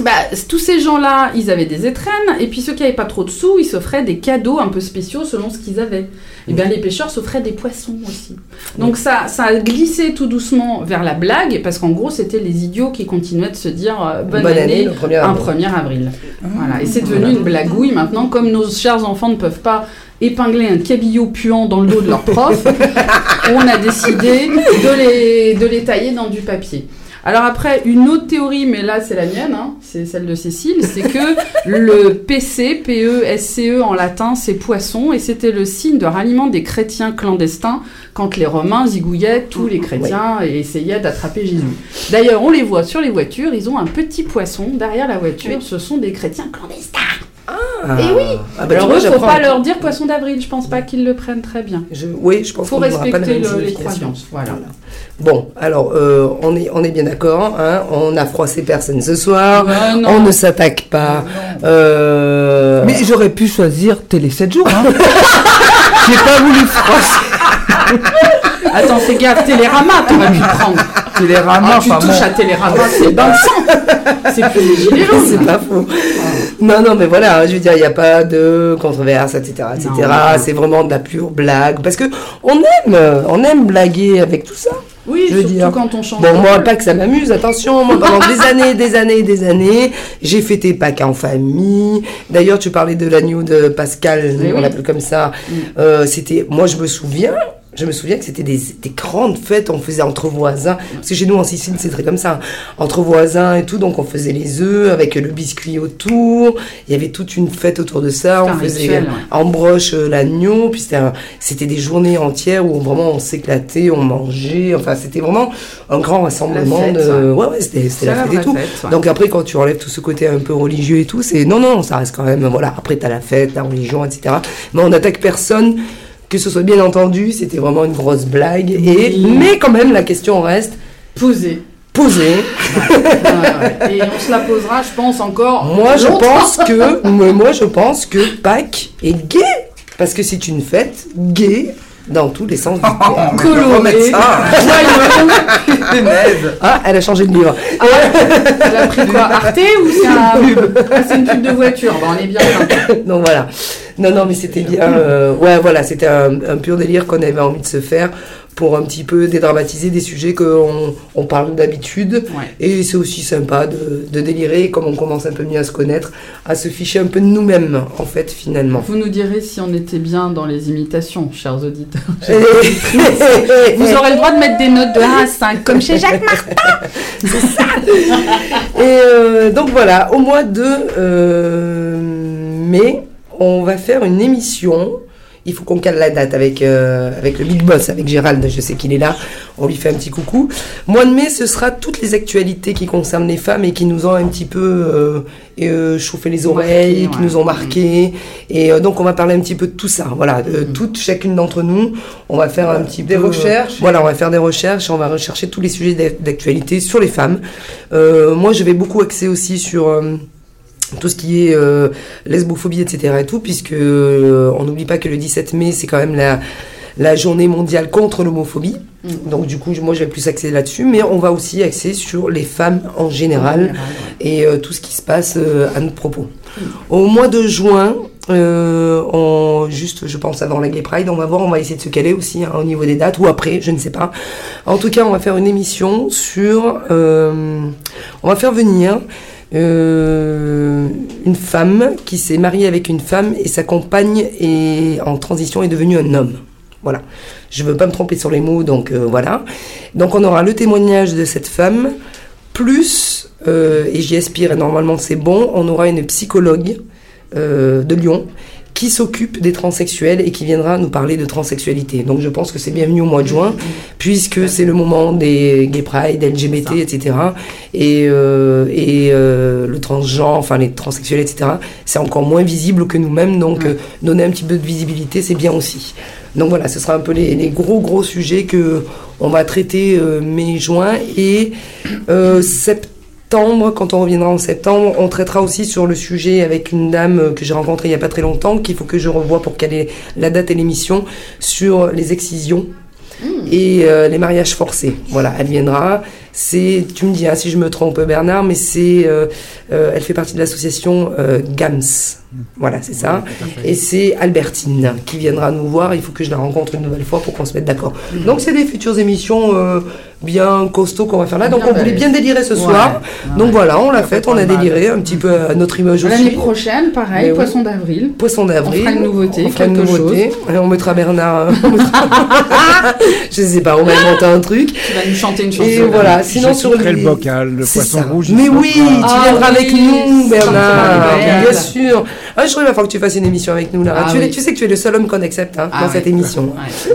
Speaker 1: Bah, tous ces gens-là, ils avaient des étrennes, et puis ceux qui n'avaient pas trop de sous, ils s'offraient des cadeaux un peu spéciaux selon ce qu'ils avaient. Et bien les pêcheurs s'offraient des poissons aussi. Donc ça, ça a glissé tout doucement vers la blague, parce qu'en gros, c'était les idiots qui continuaient de se dire euh, bonne, année,
Speaker 2: premier
Speaker 1: un
Speaker 2: avril.
Speaker 1: 1er avril. Voilà. Et c'est devenu une blagouille maintenant, comme nos chers enfants ne peuvent pas épingler un cabillaud puant dans le dos de leur prof, on a décidé de les, de les tailler dans du papier. Alors après, une autre théorie, mais là c'est la mienne, hein, c'est celle de Cécile, c'est que le PC, P-E-S-C-E en latin, c'est poisson, et c'était le signe de ralliement des chrétiens clandestins quand les Romains zigouillaient tous les chrétiens et essayaient d'attraper Jésus. D'ailleurs, on les voit sur les voitures, ils ont un petit poisson derrière la voiture, ce sont des chrétiens clandestins.
Speaker 2: Ah.
Speaker 1: Et oui.
Speaker 2: Ah, bah,
Speaker 1: Alors eux, faut
Speaker 2: j'apprends.
Speaker 1: pas leur dire poisson d'avril, je pense pas qu'ils le prennent très bien.
Speaker 2: Je- oui, je pense
Speaker 1: Faut
Speaker 2: qu'on n'aura pas la
Speaker 1: respecter
Speaker 2: même
Speaker 1: le- les croyances, voilà.
Speaker 2: Bon, alors, euh, on, est, on est bien d'accord, hein, on n'a froissé personne ce soir,
Speaker 1: Ouais,
Speaker 2: on ne s'attaque pas. euh,
Speaker 4: Mais j'aurais pu choisir Télé 7 jours. Hein. J'ai pas voulu froisser
Speaker 1: Attends, fais gaffe, Télérama, t'aurais pu prendre.
Speaker 4: Télérama.
Speaker 1: Ah, tu
Speaker 4: enfin,
Speaker 1: touches
Speaker 4: bon.
Speaker 1: à Télérama, c'est dans le sang. C'est plus les.
Speaker 2: C'est pas faux. Non, non, mais voilà, hein, je veux dire, il n'y a pas de controverse, etc., etc. C'est vraiment de la pure blague. Parce que on aime, on aime blaguer avec tout ça.
Speaker 1: Oui,
Speaker 2: Je veux
Speaker 1: surtout
Speaker 2: dire.
Speaker 1: quand on change.
Speaker 2: Bon, moi, pas que ça m'amuse, attention, moi, pendant des années, des années, des années, j'ai fêté Pâques en famille. D'ailleurs, tu parlais de l'agneau de Pascal, on
Speaker 1: oui.
Speaker 2: l'appelle comme ça.
Speaker 1: Mm.
Speaker 2: Euh, c'était, moi, je me souviens, je me souviens que c'était des, des grandes fêtes, on faisait entre voisins. Parce que chez nous, en Sicile, c'est très comme ça. Entre voisins et tout, donc on faisait les œufs avec le biscuit autour. Il y avait toute une fête autour de ça. On faisait en broche euh, l'agneau. Puis c'était, des journées entières où vraiment on s'éclatait, on mangeait. Enfin, c'était vraiment un grand rassemblement.
Speaker 1: fête,
Speaker 2: de... Ouais, ouais, c'était, la fête et tout.
Speaker 1: fête, ouais.
Speaker 2: Donc après, quand tu enlèves tout ce côté un peu religieux et tout, c'est non, non, ça reste quand même, voilà. Après, t'as la fête, la religion, etc. Mais on n'attaque personne, que ce soit bien entendu, c'était vraiment une grosse blague. Et, mais quand même, la question reste
Speaker 1: Posé.
Speaker 2: posée.
Speaker 1: Ouais, ouais. Et on se la posera, je pense, encore.
Speaker 2: Moi, je pense que, moi, je pense que Pâques est gay. Parce que c'est une fête gay dans tous les sens du terme.
Speaker 1: Coloré.
Speaker 2: Ah, elle a changé de livre.
Speaker 1: Elle a pris quoi Arte ou c'est un Ah, c'est une pub de voiture Bon, on est bien. content.
Speaker 2: Donc voilà. Non, non, mais c'était bien. euh, ouais, voilà, c'était un, un pur délire qu'on avait envie de se faire pour un petit peu dédramatiser des sujets qu'on on parle d'habitude.
Speaker 1: Ouais.
Speaker 2: Et c'est aussi sympa de, de délirer, comme on commence un peu mieux à se connaître, à se ficher un peu de nous-mêmes, en fait, finalement.
Speaker 1: Vous nous direz si on était bien dans les imitations, chers auditeurs. Vous aurez le droit de mettre des notes de 1 à 5, comme chez Jacques Martin.
Speaker 2: Et euh, donc voilà, au mois de euh, mai, on va faire une émission. Il faut qu'on cale la date avec, euh, avec le Big Boss, avec Gérald, je sais qu'il est là. On lui fait un petit coucou. Mois de mai, ce sera toutes les actualités qui concernent les femmes et qui nous ont un petit peu euh, euh, chauffé les oreilles,
Speaker 1: Marqué,
Speaker 2: qui
Speaker 1: ouais.
Speaker 2: nous ont marqué. Et euh, donc on va parler un petit peu de tout ça. Voilà,
Speaker 1: Mhm.
Speaker 2: toutes, chacune d'entre nous, on va faire un petit
Speaker 6: Des
Speaker 2: peu...
Speaker 6: recherches.
Speaker 2: Voilà, on va faire des recherches, on va rechercher tous les sujets d'a- d'actualité sur les femmes. Moi, je vais beaucoup axer aussi sur tout ce qui est euh, lesbophobie, etc. et tout, puisque euh, on n'oublie pas que le 17 mai, c'est quand même la, la journée mondiale contre l'homophobie.
Speaker 1: Mm.
Speaker 2: Donc du coup, moi, je vais plus axer là-dessus, mais on va aussi axer sur les femmes en général et euh, tout ce qui se passe à notre propos. Au mois de juin, on, juste, je pense avant la Gay Pride, on va voir, on va essayer de se caler aussi hein, au niveau des dates ou après, je ne sais pas. En tout cas, on va faire une émission sur, on va faire venir euh, une femme qui s'est mariée avec une femme et sa compagne est en transition est devenue un homme. Voilà. Je veux pas me tromper sur les mots, donc euh, voilà. Donc on aura le témoignage de cette femme, plus, euh, et j'y aspire et normalement c'est bon, on aura une psychologue de Lyon qui s'occupe des transsexuels et qui viendra nous parler de transsexualité. Donc je pense que c'est bienvenu au mois de juin, puisque c'est le moment des gay pride, LGBT, etc. Et, euh, et euh, le transgenre, enfin les transsexuels, etc. C'est encore moins visible que nous-mêmes, donc
Speaker 1: Ouais.
Speaker 2: euh, donner un petit peu de visibilité, c'est bien aussi. Donc voilà, ce sera un peu les, les gros gros sujets que on va traiter euh, mai-juin et euh, septembre, quand on reviendra en septembre, on traitera aussi sur le sujet avec une dame que j'ai rencontrée il n'y a pas très longtemps, qu'il faut que je revoie pour caler la date et l'émission, sur les excisions et euh, les mariages forcés. Voilà, elle viendra. C'est, tu me dis hein, si je me trompe Bernard, mais c'est, euh, euh, elle fait partie de l'association euh, GAMS. Voilà, c'est ça. Et c'est Albertine qui viendra nous voir. Il faut que je la rencontre une nouvelle fois pour qu'on se mette d'accord. Donc c'est des futures émissions euh, bien costauds qu'on va faire là. Donc
Speaker 1: Bien
Speaker 2: on voulait
Speaker 1: balèze.
Speaker 2: bien délirer ce soir.
Speaker 1: Ouais,
Speaker 2: Donc
Speaker 1: ouais.
Speaker 2: voilà, on l'a
Speaker 1: Ça
Speaker 2: fait,
Speaker 1: fait
Speaker 2: on a déliré un petit peu à notre image
Speaker 1: L'année
Speaker 2: aussi.
Speaker 1: prochaine, pareil,
Speaker 2: Mais
Speaker 1: poisson d'avril.
Speaker 2: Poisson d'avril.
Speaker 1: On fera une nouveauté,
Speaker 2: On fera une nouveauté. Et on mettra Bernard. euh, on mettra- je sais pas, on va inventer un truc.
Speaker 1: Tu vas nous chanter une chanson.
Speaker 2: Et voilà, sinon
Speaker 5: je
Speaker 2: sur les...
Speaker 5: le bocal, le poisson
Speaker 2: ça.
Speaker 5: rouge.
Speaker 2: Mais oui,
Speaker 5: pas-
Speaker 2: tu
Speaker 1: Ah
Speaker 2: viendras
Speaker 1: oui,
Speaker 2: avec nous, Bernard. Bien sûr. Un jour, il va falloir que tu fasses une émission avec nous, Lara.
Speaker 1: Ah
Speaker 2: tu,
Speaker 1: oui.
Speaker 2: tu sais que tu es le seul homme qu'on accepte hein,
Speaker 1: Ah
Speaker 2: dans cette émission.
Speaker 1: Ouais.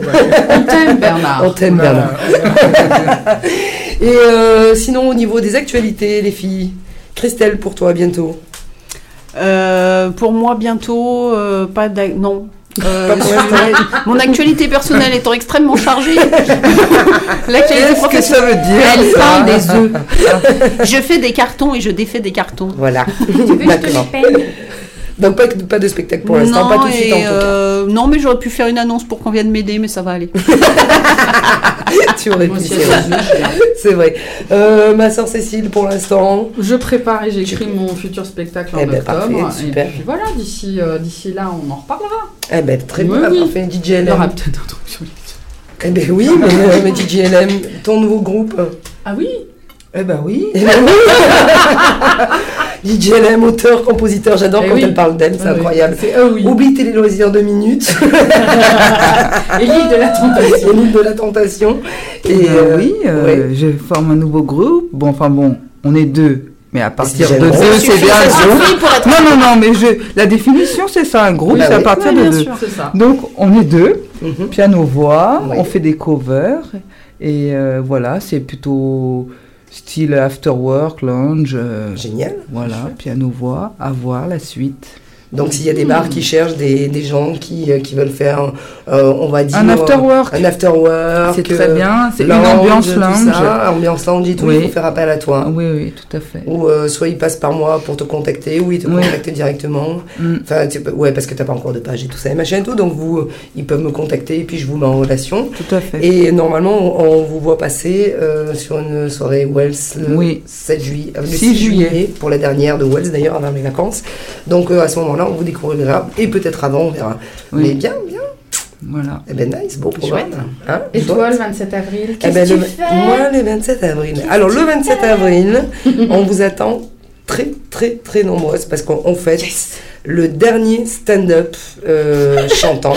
Speaker 1: On t'aime, Bernard.
Speaker 2: On t'aime, Bernard. Et euh, sinon, au niveau des actualités, les filles, Christelle, pour toi, bientôt.
Speaker 3: Euh, pour moi, bientôt, euh, pas non. Euh, mon actualité personnelle étant extrêmement chargée, l'actualité
Speaker 4: Qu'est-ce que
Speaker 3: professionnelle,
Speaker 4: ça veut dire
Speaker 3: elle
Speaker 4: ça
Speaker 3: parle des œufs. je fais des cartons et je défais des cartons.
Speaker 2: Voilà.
Speaker 1: Tu veux que je te les
Speaker 2: Donc, pas, pas de spectacle pour l'instant,
Speaker 3: non,
Speaker 2: pas tout de suite en tout cas.
Speaker 3: euh, non, mais j'aurais pu faire une annonce pour qu'on vienne m'aider, mais ça va aller.
Speaker 2: tu aurais pu, c'est vrai. Euh, ma soeur Cécile, pour l'instant.
Speaker 1: Je prépare et j'écris mon futur spectacle en
Speaker 2: Eh ben,
Speaker 1: octobre.
Speaker 2: parfait, super.
Speaker 1: Et puis voilà, d'ici euh, d'ici là, on en reparlera.
Speaker 2: Eh ben, très
Speaker 1: Oui,
Speaker 2: bien,
Speaker 1: oui.
Speaker 2: parfait. DJ
Speaker 1: Il y aura
Speaker 2: LM.
Speaker 1: peut-être un truc sur les...
Speaker 2: Eh ben oui, mais, euh, mais DJ LM, ton nouveau groupe.
Speaker 1: Ah oui
Speaker 2: Eh ben oui? Eh ben oui. DJ LM, auteur, compositeur, j'adore
Speaker 1: Eh
Speaker 2: quand
Speaker 1: oui.
Speaker 2: elle parle d'elle, c'est
Speaker 1: Ah oui.
Speaker 2: incroyable.
Speaker 1: C'est ah oui.
Speaker 2: Oublie tes loisirs de minutes.
Speaker 1: Et l'île de la tentation.
Speaker 2: Et l'île de la tentation. Et
Speaker 4: Eh ben
Speaker 2: euh,
Speaker 4: oui, euh,
Speaker 2: ouais.
Speaker 4: je forme un nouveau groupe. Bon, enfin bon, on est deux. Mais à partir de deux, c'est bien un groupe. Non, non, non, mais je, la définition, c'est ça. Un groupe,
Speaker 2: Bah
Speaker 4: c'est à partir
Speaker 1: Ouais,
Speaker 4: de deux.
Speaker 1: sûr, c'est ça.
Speaker 4: Donc, on est deux.
Speaker 2: Mhm.
Speaker 4: Piano-voix,
Speaker 2: Oui.
Speaker 4: on fait des covers. Et euh, voilà, c'est plutôt style after-work, lounge. euh,
Speaker 2: Génial.
Speaker 4: voilà, piano-voix. À voir la suite.
Speaker 2: Donc s'il y a des bars qui cherchent des, des gens qui, euh, qui veulent faire, euh, on va dire...
Speaker 4: Un after-work.
Speaker 2: Un after-work.
Speaker 4: C'est très
Speaker 2: euh,
Speaker 4: bien. C'est une ambiance lounge.
Speaker 2: ça, ambiance lounge et tout,
Speaker 4: Oui.
Speaker 2: il faut faire appel à toi.
Speaker 4: Oui, oui, tout à fait.
Speaker 2: Ou euh, soit ils passent par moi pour te contacter, ou ils te
Speaker 4: Oui.
Speaker 2: contactent directement.
Speaker 4: Mm.
Speaker 2: Enfin, tu ouais, parce que t'as pas encore de page et tout ça, et machin et tout. Donc vous, euh, ils peuvent me contacter et puis je vous mets en relation.
Speaker 4: Tout à fait.
Speaker 2: Et normalement, on, on vous voit passer euh, sur une soirée Wells le
Speaker 4: Oui.
Speaker 2: 7 juillet, euh, le
Speaker 4: 6
Speaker 2: 6 juillet,
Speaker 4: juillet.
Speaker 2: pour la dernière de Wells d'ailleurs avant les vacances. Donc euh, à ce moment-là, on vous découvrira et peut-être avant, on verra.
Speaker 4: Oui.
Speaker 2: Mais bien, bien.
Speaker 4: Voilà.
Speaker 2: Eh ben nice, beau programme. Hein,
Speaker 1: Et toi, le 27 avril,
Speaker 2: Eh
Speaker 1: qu'est-ce
Speaker 2: ben,
Speaker 1: que
Speaker 2: le-
Speaker 1: tu fais?
Speaker 2: Moi, le 27 avril. Alors, le 27 avril, on vous attend très, très, très nombreuses parce qu'on on fête le dernier stand-up euh, chantant.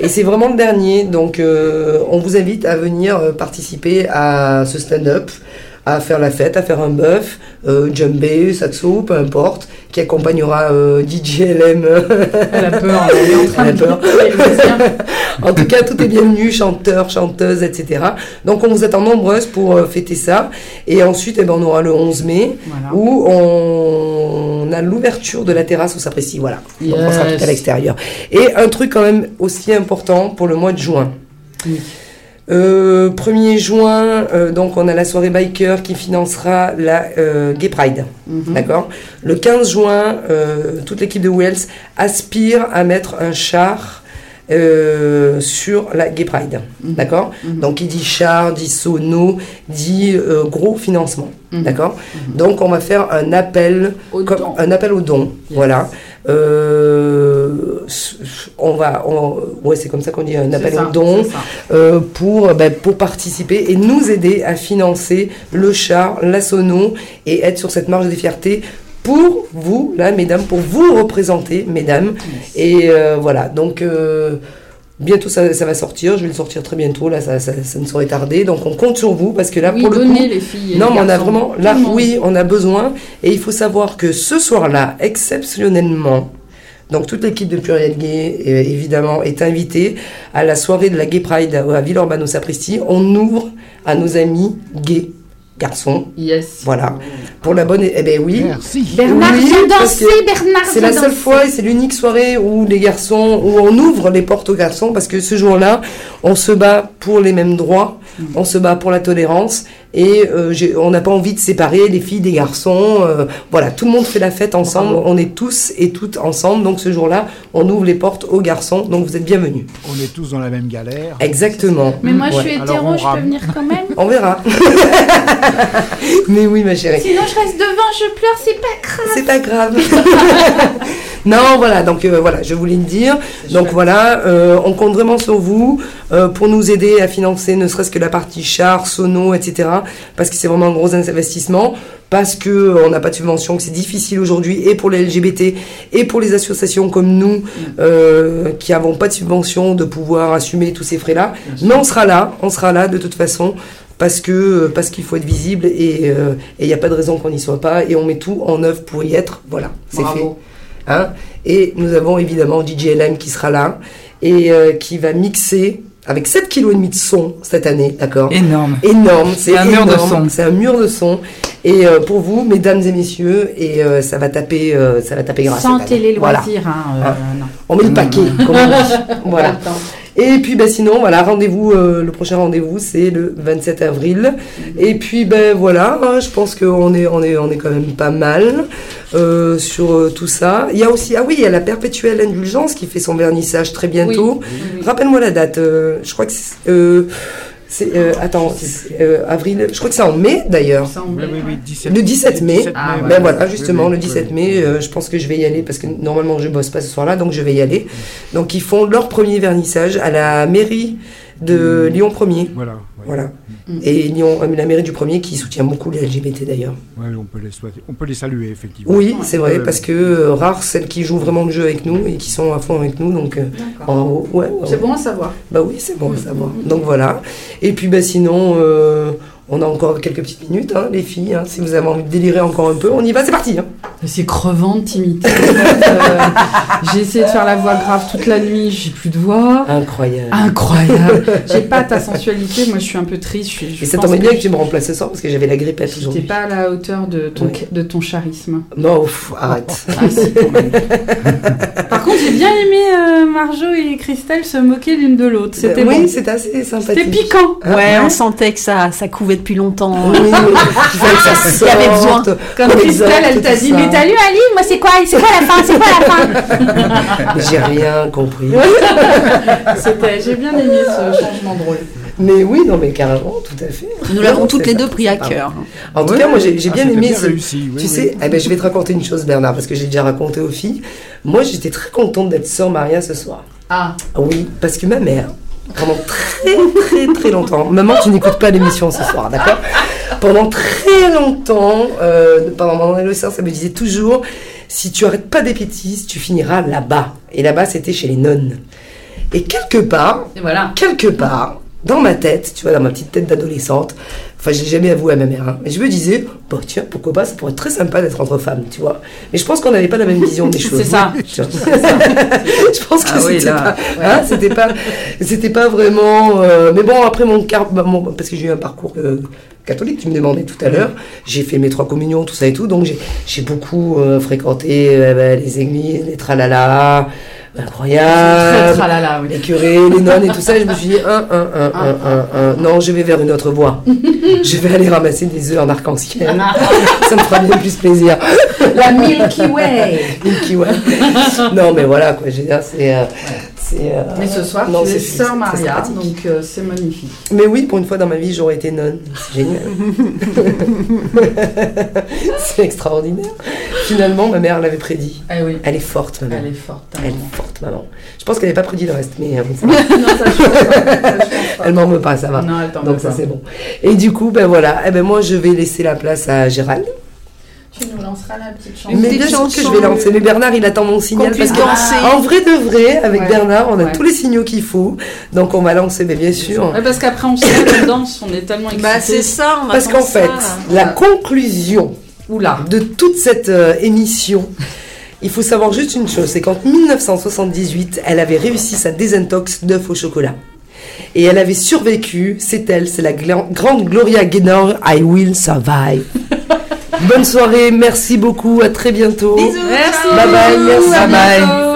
Speaker 2: Et c'est vraiment le dernier, donc euh, on vous invite à venir euh, participer à ce stand-up, à faire la fête, à faire un bœuf, euh, djembé, saxo, peu importe, qui accompagnera euh, DJ LM.
Speaker 1: Elle a peur, elle est en train
Speaker 2: Elle
Speaker 1: de
Speaker 2: peur. En tout cas, tout est bienvenu, chanteurs, chanteuses, etc. Donc, on vous attend nombreuses pour euh, fêter ça. Et ensuite, eh ben, on aura le 11 mai,
Speaker 1: Voilà.
Speaker 2: où on a l'ouverture de la terrasse au Sapristi. Voilà. Donc, on sera tout à l'extérieur. Et un truc quand même aussi important pour le mois de juin.
Speaker 1: Oui.
Speaker 2: Euh, 1er juin, euh, donc on a la soirée biker qui financera la euh, Gay Pride.
Speaker 1: Mhm.
Speaker 2: D'accord? Le 15 juin, euh, toute l'équipe de Wells aspire à mettre un char euh, sur la Gay Pride.
Speaker 1: Mhm.
Speaker 2: D'accord?
Speaker 1: Mhm.
Speaker 2: Donc, il dit char, dit sono, dit euh, gros financement. D'accord? Donc, on va faire un appel,
Speaker 1: Au
Speaker 2: comme-
Speaker 1: don.
Speaker 2: un appel au don.
Speaker 1: Yes.
Speaker 2: Voilà. Euh, on va, on- ouais, c'est comme ça qu'on dit, un appel
Speaker 1: ça,
Speaker 2: au don
Speaker 1: c'est ça.
Speaker 2: euh, pour, ben, pour participer et nous aider à financer le char, la sono et être sur cette marge de fierté pour vous, là, mesdames, pour vous représenter, mesdames. Et euh, voilà, donc euh, bientôt ça, ça va sortir, je vais le sortir très bientôt, là, ça, ça, ça ne saurait tarder. Donc on compte sur vous parce que là,
Speaker 1: oui,
Speaker 2: pour le coup.
Speaker 1: les filles.
Speaker 2: Non,
Speaker 1: les
Speaker 2: mais on a vraiment, là, oui, on a besoin. Et il faut savoir que ce soir-là, exceptionnellement, donc toute l'équipe de Pluriel Gay, euh, évidemment, est invitée à la soirée de la Gay Pride à à Villeurbanne au Sapristi. On ouvre à nos amis gays, garçons.
Speaker 1: Yes.
Speaker 2: Voilà. Pour la bonne... Eh ben oui.
Speaker 5: Merci.
Speaker 1: Bernard
Speaker 2: Oui, parce
Speaker 1: danser, Bernard
Speaker 2: C'est la seule
Speaker 1: danser.
Speaker 2: fois et c'est l'unique soirée où les garçons, où on ouvre les portes aux garçons parce que ce jour-là, on se bat pour les mêmes droits,
Speaker 1: Mm.
Speaker 2: on se bat pour la tolérance et euh, on n'a pas envie de séparer les filles des garçons. euh, voilà, tout le monde fait la fête ensemble, on est tous et toutes ensemble. Donc ce jour-là, on ouvre les portes aux garçons. Donc vous êtes bienvenus.
Speaker 5: On est tous dans la même galère.
Speaker 2: Exactement.
Speaker 1: Mais moi, je suis hétéro, je peux venir quand même?
Speaker 2: On verra. Mais oui, ma chérie.
Speaker 1: Sinon, je reste devant, je pleure, c'est pas grave.
Speaker 2: C'est pas grave. non, voilà, donc euh, voilà, je voulais le dire. Donc voilà, euh, on compte vraiment sur vous euh, pour nous aider à financer ne serait-ce que la partie char, sono, etc. Parce que c'est vraiment un gros investissement. Parce que on n'a pas de subvention, que c'est difficile aujourd'hui et pour les LGBT et pour les associations comme nous euh, qui n'avons pas de subvention de pouvoir assumer tous ces frais-là. Mais on sera là, on sera là de toute façon parce que parce qu'il faut être visible et il n'y a pas de raison qu'on n'y soit pas et on met tout en œuvre pour y être. Voilà, c'est fait. Hein et nous avons évidemment DJ LM qui sera là et euh, qui va mixer avec 7 kg et demi de son cette année, d'accord?
Speaker 4: Énorme.
Speaker 2: Énorme, c'est
Speaker 4: un mur de son.
Speaker 2: C'est un mur de son. Et euh, pour vous, mesdames et messieurs, et euh, ça va taper, euh, ça va taper grâce.
Speaker 1: Sans télé
Speaker 2: Voilà.
Speaker 1: loisir, hein, euh,
Speaker 2: Ah.
Speaker 1: non.
Speaker 2: On met le paquet, comme on dit. Voilà. Et puis bah, sinon, voilà, rendez-vous, euh, le prochain rendez-vous, c'est le 27 avril. Et puis ben voilà, hein, je pense qu'on est, on est, on est quand même pas mal euh, sur euh, tout ça. Il y a aussi, ah oui, il y a la perpétuelle indulgence qui fait son vernissage très bientôt. Rappelle-moi la date. je crois que c'est, c'est, euh, attends, c'est, euh, avril. Je crois que c'est en mai d'ailleurs.
Speaker 5: Oui, oui, oui, 17,
Speaker 2: Le 17 mai.
Speaker 1: Ah,
Speaker 5: mai,
Speaker 1: ouais.
Speaker 2: Ben voilà, justement,
Speaker 5: Oui, oui,
Speaker 2: le 17
Speaker 5: oui.
Speaker 2: mai, euh, je pense que je vais y aller parce que normalement je bosse pas ce soir-là, donc je vais y aller. Donc ils font leur premier vernissage à la mairie de
Speaker 5: Mm.
Speaker 2: Lyon 1er.
Speaker 5: Voilà. ouais.
Speaker 2: Voilà.
Speaker 1: Mm.
Speaker 2: Et Lyon, euh, la mairie du 1er qui soutient beaucoup les LGBT d'ailleurs.
Speaker 5: Ouais, on, peut les souhaiter- on peut les saluer, effectivement.
Speaker 2: Oui, c'est vrai,
Speaker 5: Ouais,
Speaker 2: parce que euh, rares celles qui jouent vraiment le jeu avec nous et qui sont à fond avec nous. Donc, euh, en- ouais, ouais.
Speaker 1: C'est bon à savoir.
Speaker 2: Bah oui, c'est bon à savoir. Donc voilà. Et puis bah sinon, euh, on a encore quelques petites minutes, hein, les filles. hein. si vous avez envie de délirer encore un peu, on y va, c'est parti. hein.
Speaker 1: C'est crevant de timidité. euh, j'ai essayé de faire la voix grave toute la nuit, j'ai plus de voix.
Speaker 2: Incroyable.
Speaker 1: Incroyable. J'ai pas ta sensualité, moi je suis un peu triste. Je, je
Speaker 2: Et ça tombait bien
Speaker 1: que
Speaker 2: que tu me remplaces ce soir parce que j'étais la grippette
Speaker 1: T'es
Speaker 2: aujourd'hui.
Speaker 1: pas à la hauteur de ton,
Speaker 2: Ouais.
Speaker 1: de ton charisme.
Speaker 2: Non, ouf, arrête.
Speaker 1: Ah si, quand même. Par contre, j'ai bien aimé euh, Marjo et Christelle se moquer l'une de l'autre. C'était
Speaker 2: oui,
Speaker 1: bon.
Speaker 2: c'était assez sympathique.
Speaker 1: C'était piquant.
Speaker 2: Ah,
Speaker 3: Ouais, on sentait que ça, ça couvait depuis longtemps.
Speaker 2: Oui, il
Speaker 3: y avait besoin.
Speaker 1: Comme Christelle, elle t'a dit,
Speaker 2: ça.
Speaker 1: mais t'as lu un livre, moi c'est quoi? C'est quoi la fin? C'est quoi la fin?
Speaker 2: J'ai rien compris.
Speaker 1: C'était, j'ai bien aimé ce changement de rôle.
Speaker 2: Mais oui, non, mais carrément, tout à fait.
Speaker 3: Nous l'avons toutes les deux pris à cœur.
Speaker 2: En tout cas, moi, j'ai
Speaker 5: Ah,
Speaker 2: bien aimé.
Speaker 5: bien
Speaker 2: ce-
Speaker 5: réussi, oui,
Speaker 2: tu
Speaker 5: oui.
Speaker 2: sais, eh ben, je vais te raconter une chose, Bernard, parce que j'ai déjà raconté aux filles. Moi, j'étais très contente d'être sœur Maria ce soir.
Speaker 1: Ah,
Speaker 2: Oui, parce que ma mère, pendant très très très longtemps, maman, tu n'écoutes pas l'émission ce soir, d'accord? Pendant très longtemps, euh, pendant mon adolescence, elle me disait toujours si tu arrêtes pas des bêtises, tu finiras là-bas. Et là-bas, c'était chez les nonnes. Et quelque part,
Speaker 1: et voilà.
Speaker 2: quelque part, dans ma tête, tu vois, dans ma petite tête d'adolescente, enfin, je l'ai jamais avoué à ma mère, hein, mais je me disais, bah tiens, pourquoi pas, ça pourrait être très sympa d'être entre femmes, tu vois. Mais je pense qu'on n'avait pas la même vision des choses.
Speaker 1: C'est ça.
Speaker 2: Je pense que
Speaker 4: Ah oui,
Speaker 2: c'était
Speaker 4: là.
Speaker 2: pas, hein, c'était pas, c'était pas vraiment. euh, mais bon, après mon car, bah, mon- parce que j'ai eu un parcours euh, catholique, tu me demandais tout à l'heure, j'ai fait mes trois communions, tout ça et tout, donc j'ai, beaucoup euh, fréquenté euh, bah, les églises, les tralala, incroyable
Speaker 1: tralala, oui.
Speaker 2: les curés, les nonnes et tout ça, et je me suis dit, un, un, un, un, un, un. non, je vais vers une autre voie. je vais aller ramasser des œufs en arc-en-ciel. ça me fera bien plus plaisir.
Speaker 1: La Milky Way.
Speaker 2: Milky Way. non, mais voilà, quoi, je veux dire, c'est... euh, c'est, euh,
Speaker 1: Mais ce soir,
Speaker 2: non,
Speaker 1: tu es
Speaker 2: c'est-
Speaker 1: sœur Maria, donc euh, c'est magnifique.
Speaker 2: Mais oui, pour une fois dans ma vie, j'aurais été nonne. C'est génial. c'est extraordinaire. Finalement, ma mère l'avait prédit.
Speaker 1: Ah oui,
Speaker 2: Elle est forte, maman.
Speaker 1: elle est forte.
Speaker 2: Elle
Speaker 1: maman.
Speaker 2: est forte, maman. Je pense qu'elle n'avait pas prédit le reste, mais euh, ça va.
Speaker 1: non, ça je pense pas. Ça, je pense pas.
Speaker 2: elle m'en veut pas, ça va.
Speaker 1: Non, elle t'en
Speaker 2: Donc
Speaker 1: veut
Speaker 2: ça
Speaker 1: pas.
Speaker 2: c'est bon. Et du coup, ben voilà, eh ben moi je vais laisser la place à Gérald.
Speaker 1: Tu nous lanceras la petite chanson.
Speaker 2: Mais bien sûr que je vais lancer. Mais Bernard, il attend mon signal
Speaker 3: Qu'on
Speaker 2: parce que
Speaker 3: danser.
Speaker 2: en vrai de vrai, avec
Speaker 1: Ouais.
Speaker 2: Bernard, on a
Speaker 1: Ouais.
Speaker 2: tous les signaux qu'il faut. Donc on va lancer, mais bien sûr.
Speaker 1: Ouais, parce qu'après on se on danse, on est tellement excités.
Speaker 3: Bah c'est ça, on
Speaker 2: Parce qu'en fait,
Speaker 3: ça.
Speaker 2: la conclusion
Speaker 1: Oula.
Speaker 2: de toute cette euh, émission, il faut savoir juste une chose, c'est qu'en 1978, elle avait réussi sa désintox d'œufs au chocolat. Et elle avait survécu, c'est elle, c'est la gla- grande Gloria Gaynor, I will survive. Bonne soirée, merci beaucoup, à très bientôt.
Speaker 3: Bisous.
Speaker 1: Merci.
Speaker 2: Bye bye, merci.
Speaker 1: À
Speaker 2: Bye bye.